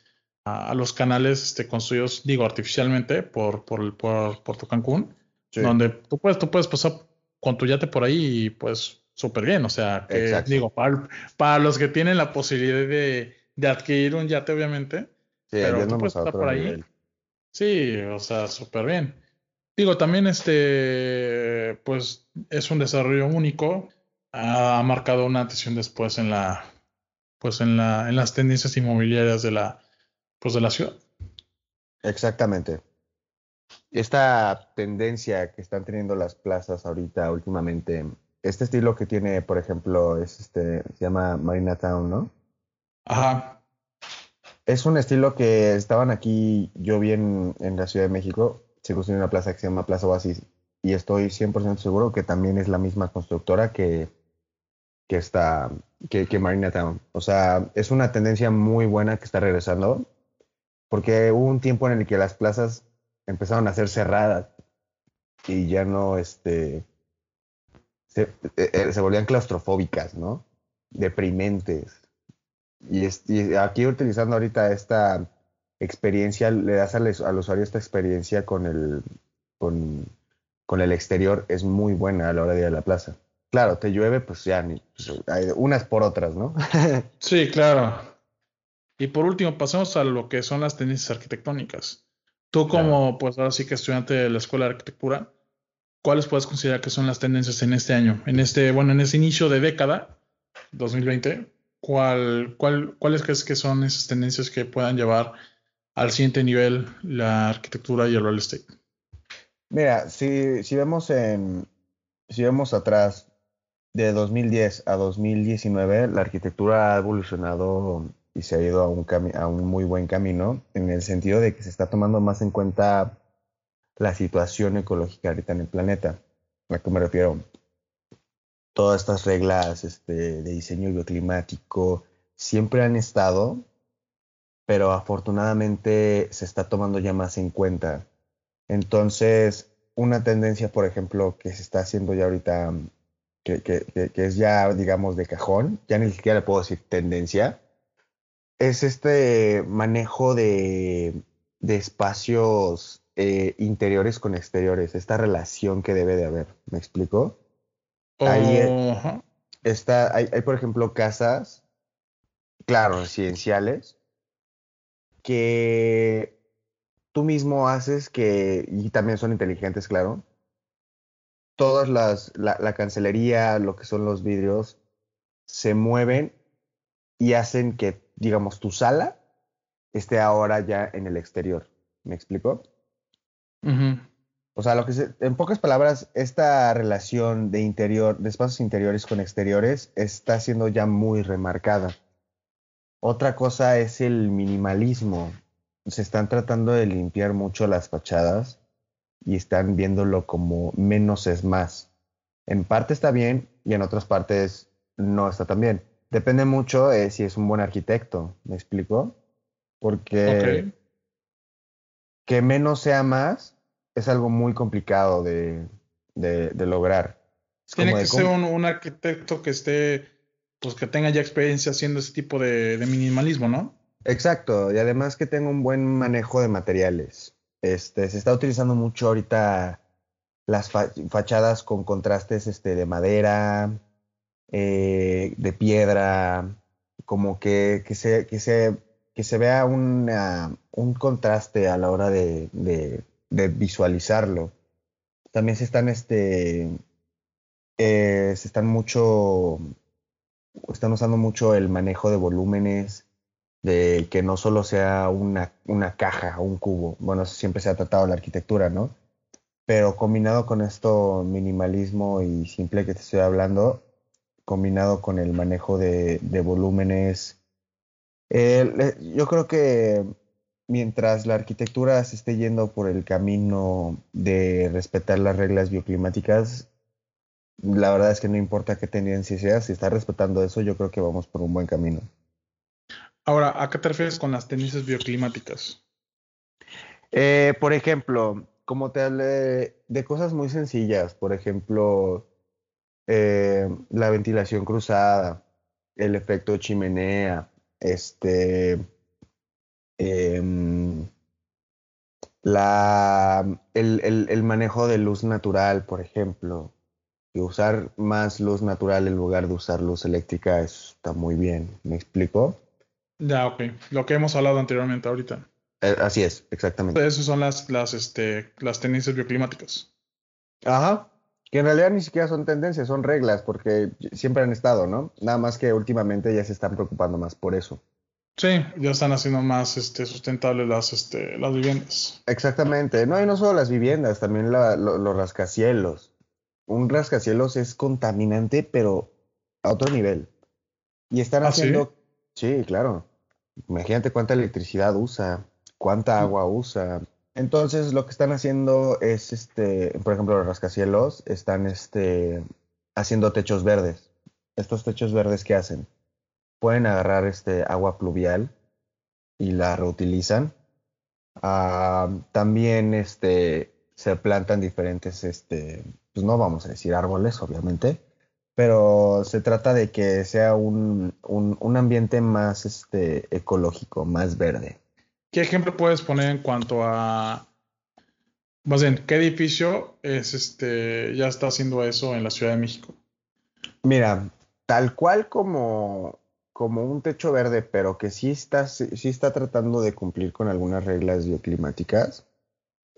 S2: a, los canales este, construidos, digo, artificialmente por, por, por, por Cancún, donde tú puedes, tú puedes pasar con tu yate por ahí y pues súper bien. O sea, que digo, para, para, los que tienen la posibilidad de, de adquirir un yate, obviamente,
S1: sí, pero tú puedes pasar por
S2: ahí. Sí, o sea, súper bien. Digo, también este, pues es un desarrollo único. Ha marcado una atención después en la, pues en la, en las tendencias inmobiliarias de la, pues de la ciudad.
S1: Exactamente. Esta tendencia que están teniendo las plazas ahorita últimamente, este estilo que tiene, por ejemplo, es este, se llama Marina Town, ¿no?
S2: Ajá.
S1: Es un estilo que estaban aquí, yo vi en, la Ciudad de México, se construyó una plaza que se llama Plaza Oasis, y estoy 100% seguro que también es la misma constructora que, que, está, que, que Marina Town. O sea, es una tendencia muy buena que está regresando, porque hubo un tiempo en el que las plazas empezaron a ser cerradas y ya no, este, se, eh, eh, volvían claustrofóbicas, ¿no? Deprimentes. Y, es, y aquí utilizando ahorita esta experiencia, le das al, al usuario esta experiencia con el, con, con, el exterior, es muy buena a la hora de ir a la plaza. Claro, te llueve, pues ya, ni, pues, hay unas por otras, ¿no?
S2: sí, claro. Y por último, pasemos a lo que son las tendencias arquitectónicas. Tú como, claro. pues ahora sí que estudiante de la Escuela de Arquitectura, ¿cuáles puedes considerar que son las tendencias en este año? En este, bueno, en este inicio de década, 2020, ¿cuál, cuál, ¿cuáles crees que son esas tendencias que puedan llevar al siguiente nivel la arquitectura y el real estate?
S1: Mira, si, si vemos en, si vemos atrás de 2010 a 2019, la arquitectura ha evolucionado y se ha ido a un, a un muy buen camino en el sentido de que se está tomando más en cuenta la situación ecológica ahorita en el planeta. ¿A qué me refiero? Todas estas reglas este, de diseño bioclimático siempre han estado, pero afortunadamente se está tomando ya más en cuenta. Entonces, una tendencia, por ejemplo, que se está haciendo ya ahorita, que, que, que es ya, digamos, de cajón, ya ni siquiera le puedo decir tendencia, es este manejo de, de espacios eh, interiores con exteriores, esta relación que debe de haber. ¿Me explico? Uh -huh. Ahí está, hay, hay, por ejemplo, casas, claro, residenciales, que tú mismo haces que, y también son inteligentes, claro, todas las, la, la cancelería, lo que son los vidrios, se mueven y hacen que, digamos, tu sala esté ahora ya en el exterior. ¿Me explico?
S2: Uh -huh.
S1: O sea, lo que se, en pocas palabras, esta relación de interior, de espacios interiores con exteriores, está siendo ya muy remarcada. Otra cosa es el minimalismo. Se están tratando de limpiar mucho las fachadas y están viéndolo como menos es más. En parte está bien y en otras partes no está tan bien. Depende mucho de si es un buen arquitecto, ¿me explico? Porque okay. que menos sea más es algo muy complicado de, de, de lograr. Es
S2: Tiene que ser un, un, arquitecto que esté, pues que tenga ya experiencia haciendo ese tipo de, de, minimalismo, ¿no?
S1: Exacto, y además que tenga un buen manejo de materiales. Este, se está utilizando mucho ahorita las fa fachadas con contrastes este, de madera, eh, de piedra, como que, que, se, que, se, que se vea un contraste a la hora de, de, de visualizarlo. También se están, este, eh, se están mucho, están usando mucho el manejo de volúmenes, de que no solo sea una, una caja o un cubo. Bueno, siempre se ha tratado la arquitectura, ¿no? Pero combinado con esto minimalismo y simple que te estoy hablando, combinado con el manejo de, de volúmenes, eh, yo creo que mientras la arquitectura se esté yendo por el camino de respetar las reglas bioclimáticas, la verdad es que no importa qué tendencia sea, si está respetando eso, yo creo que vamos por un buen camino.
S2: Ahora, ¿a qué te refieres con las tendencias bioclimáticas?
S1: Eh, por ejemplo, como te hablé de cosas muy sencillas, por ejemplo, eh, la ventilación cruzada, el efecto chimenea, este, eh, la, el, el, el, manejo de luz natural, por ejemplo, y usar más luz natural en lugar de usar luz eléctrica está muy bien. ¿Me explico?
S2: Ya, ok. Lo que hemos hablado anteriormente ahorita.
S1: Eh, así es, exactamente.
S2: Esas son las, las, este, las tendencias bioclimáticas.
S1: Ajá. Que en realidad ni siquiera son tendencias, son reglas, porque siempre han estado, ¿no? Nada más que últimamente ya se están preocupando más por eso.
S2: Sí, ya están haciendo más este, sustentables las, este, las viviendas.
S1: Exactamente. No, y no solo las viviendas, también la, lo, los rascacielos. Un rascacielos es contaminante, pero a otro nivel. Y están
S2: ¿Ah,
S1: haciendo. ¿sí? Sí, claro. Imagínate cuánta electricidad usa, cuánta agua usa. Entonces lo que están haciendo es, este, por ejemplo, los rascacielos están este, haciendo techos verdes. Estos techos verdes que hacen, pueden agarrar este agua pluvial y la reutilizan. Ah, también este, se plantan diferentes, este, pues no vamos a decir árboles, obviamente, pero se trata de que sea un, un, ambiente más este, ecológico, más verde.
S2: ¿Qué ejemplo puedes poner en cuanto a, más bien, qué edificio es este, ya está haciendo eso en la Ciudad de México?
S1: Mira, tal cual como, como un techo verde, pero que sí está, sí está tratando de cumplir con algunas reglas bioclimáticas,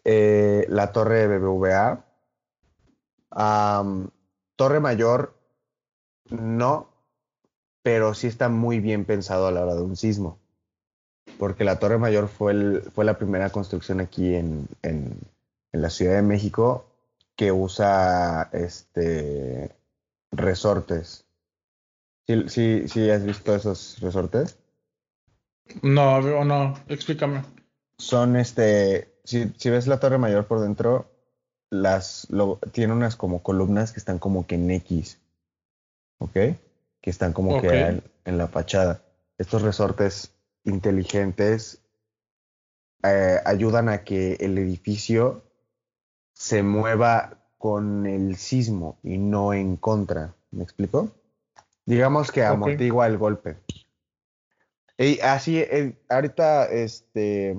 S1: eh, la torre BBVA, Torre Mayor no, pero sí está muy bien pensado a la hora de un sismo. Porque la Torre Mayor fue, el, fue la primera construcción aquí en, en, la Ciudad de México que usa este resortes. ¿Sí, sí, sí has visto esos resortes?
S2: No, no, explícame.
S1: Son este, si, si ves la Torre Mayor por dentro, las tiene unas como columnas que están como que en X. ¿ok? Que están como que en, la fachada. Estos resortes inteligentes eh, ayudan a que el edificio se mueva con el sismo y no en contra. ¿Me explico? Digamos que amortigua el golpe. Y así, eh, ahorita, este,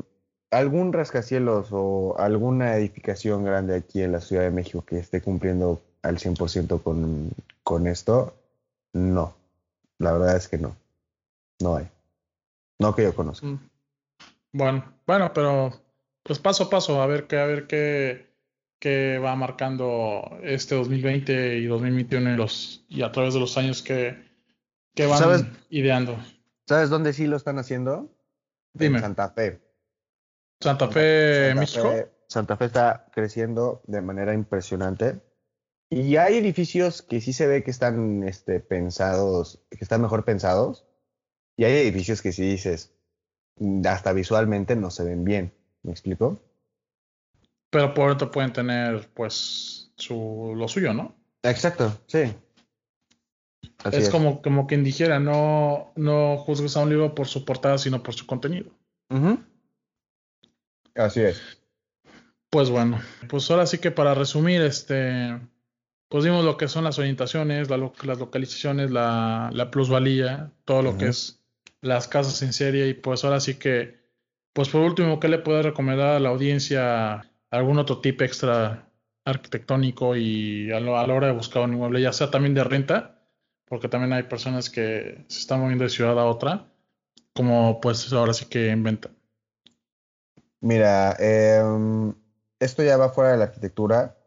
S1: algún rascacielos o alguna edificación grande aquí en la Ciudad de México que esté cumpliendo al 100% con, con esto, no, la verdad es que no. No hay. No que yo conozca. Mm.
S2: Bueno, bueno, pero pues paso a paso, a ver qué, a ver qué, qué va marcando este 2020 y 2021 y, los, y a través de los años que, que van ideando.
S1: ¿Sabes dónde sí lo están haciendo?
S2: Dime.
S1: En Santa Fe.
S2: Santa Fe, México.
S1: Santa Fe está creciendo de manera impresionante. Y hay edificios que sí se ve que están este, pensados, que están mejor pensados. Y hay edificios que sí dices, hasta visualmente no se ven bien. ¿Me explico?
S2: Pero por otro pueden tener, pues, su, lo suyo, ¿no?
S1: Exacto, sí.
S2: es, Como, como quien dijera, no, no juzgues a un libro por su portada, sino por su contenido.
S1: Así es.
S2: Pues bueno, pues ahora sí que para resumir, este, pues vimos lo que son las orientaciones, las localizaciones, la, plusvalía, todo lo que es las casas en serie. Y pues ahora sí que, pues por último, ¿qué le puede recomendar a la audiencia algún otro tip extra arquitectónico y a, la hora de buscar un inmueble, ya sea también de renta, porque también hay personas que se están moviendo de ciudad a otra, como pues ahora sí que en venta.
S1: Mira, em, esto ya va fuera de la arquitectura,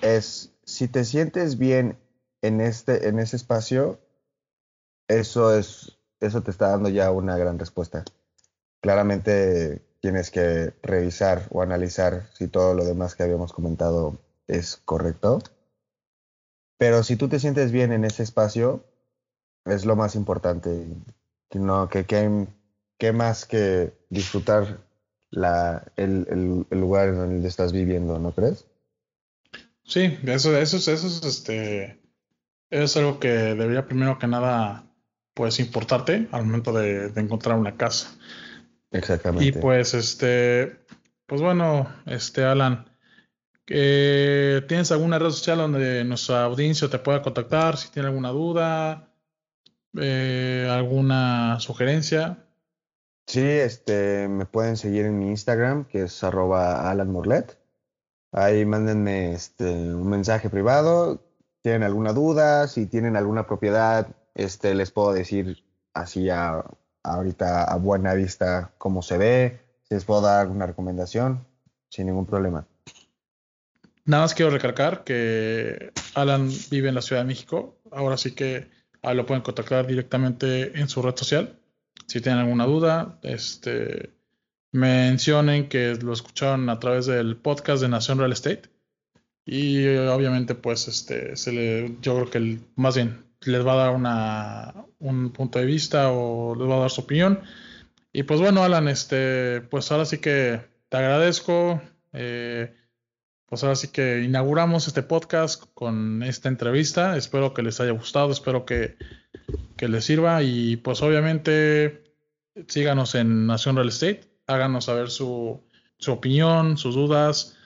S1: es si te sientes bien en, este, en ese espacio, eso, es, eso te está dando ya una gran respuesta. Claramente tienes que revisar o analizar si todo lo demás que habíamos comentado es correcto. Pero si tú te sientes bien en ese espacio, es lo más importante. No, que, que, más que disfrutar la, el, el lugar en donde estás viviendo, ¿no crees?
S2: Sí, eso, eso, eso es este. Es algo que debería primero que nada, pues, importarte al momento de, encontrar una casa.
S1: Exactamente.
S2: Y pues, este, pues bueno, este, Alan, ¿tienes alguna red social donde nuestra audiencia te pueda contactar si tiene alguna duda, eh, alguna sugerencia?
S1: Sí, este, me pueden seguir en mi Instagram, que es arroba Alan Morlet. Ahí mándenme este, un mensaje privado. ¿Tienen alguna duda? Si tienen alguna propiedad, este, les puedo decir así a, ahorita a buena vista cómo se ve. Si les puedo dar alguna recomendación, sin ningún problema.
S2: Nada más quiero recalcar que Alan vive en la Ciudad de México. Ahora sí que lo pueden contactar directamente en su red social. Si tienen alguna duda, este, mencionen que lo escucharon a través del podcast de Nación Real Estate. Y obviamente, pues, este, se le, yo creo que más bien les va a dar una, un punto de vista o les va a dar su opinión. Y pues bueno, Alan, este, pues ahora sí que te agradezco. Eh, pues ahora sí que inauguramos este podcast con esta entrevista. Espero que les haya gustado, espero que, que les sirva y pues obviamente síganos en Nación Real Estate, háganos saber su, su opinión, sus dudas,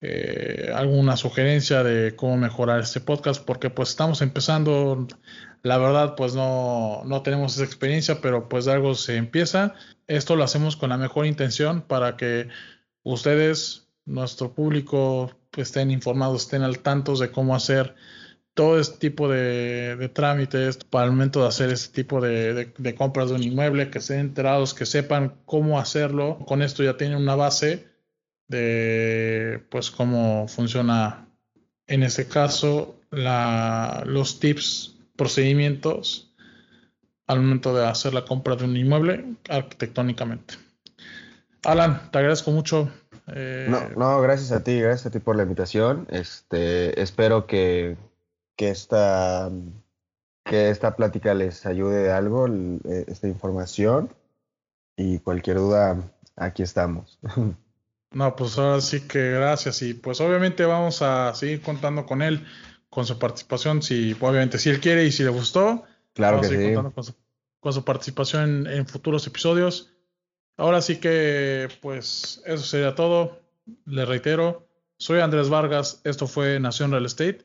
S2: eh, alguna sugerencia de cómo mejorar este podcast, porque pues estamos empezando, la verdad pues no, no tenemos esa experiencia, pero pues algo se empieza. Esto lo hacemos con la mejor intención para que ustedes nuestro público estén informados, estén al tanto de cómo hacer todo este tipo de, trámites para el momento de hacer este tipo de, compras de un inmueble, que estén enterados, que sepan cómo hacerlo. Con esto ya tienen una base de pues cómo funciona en este caso la, los tips, procedimientos al momento de hacer la compra de un inmueble arquitectónicamente. Alan, te agradezco mucho
S1: eh, no, no, gracias a ti, gracias a ti por la invitación. Este, espero que, que esta que esta plática les ayude de algo, eh, esta información. Y cualquier duda, aquí estamos.
S2: No, pues ahora sí que gracias. Y pues obviamente vamos a seguir contando con él, con su participación, si obviamente si él quiere y si le gustó.
S1: Claro que
S2: sí. con su, participación en futuros episodios. Ahora sí que, pues, eso sería todo. Le reitero, soy Andrés Vargas, esto fue Nación Real Estate.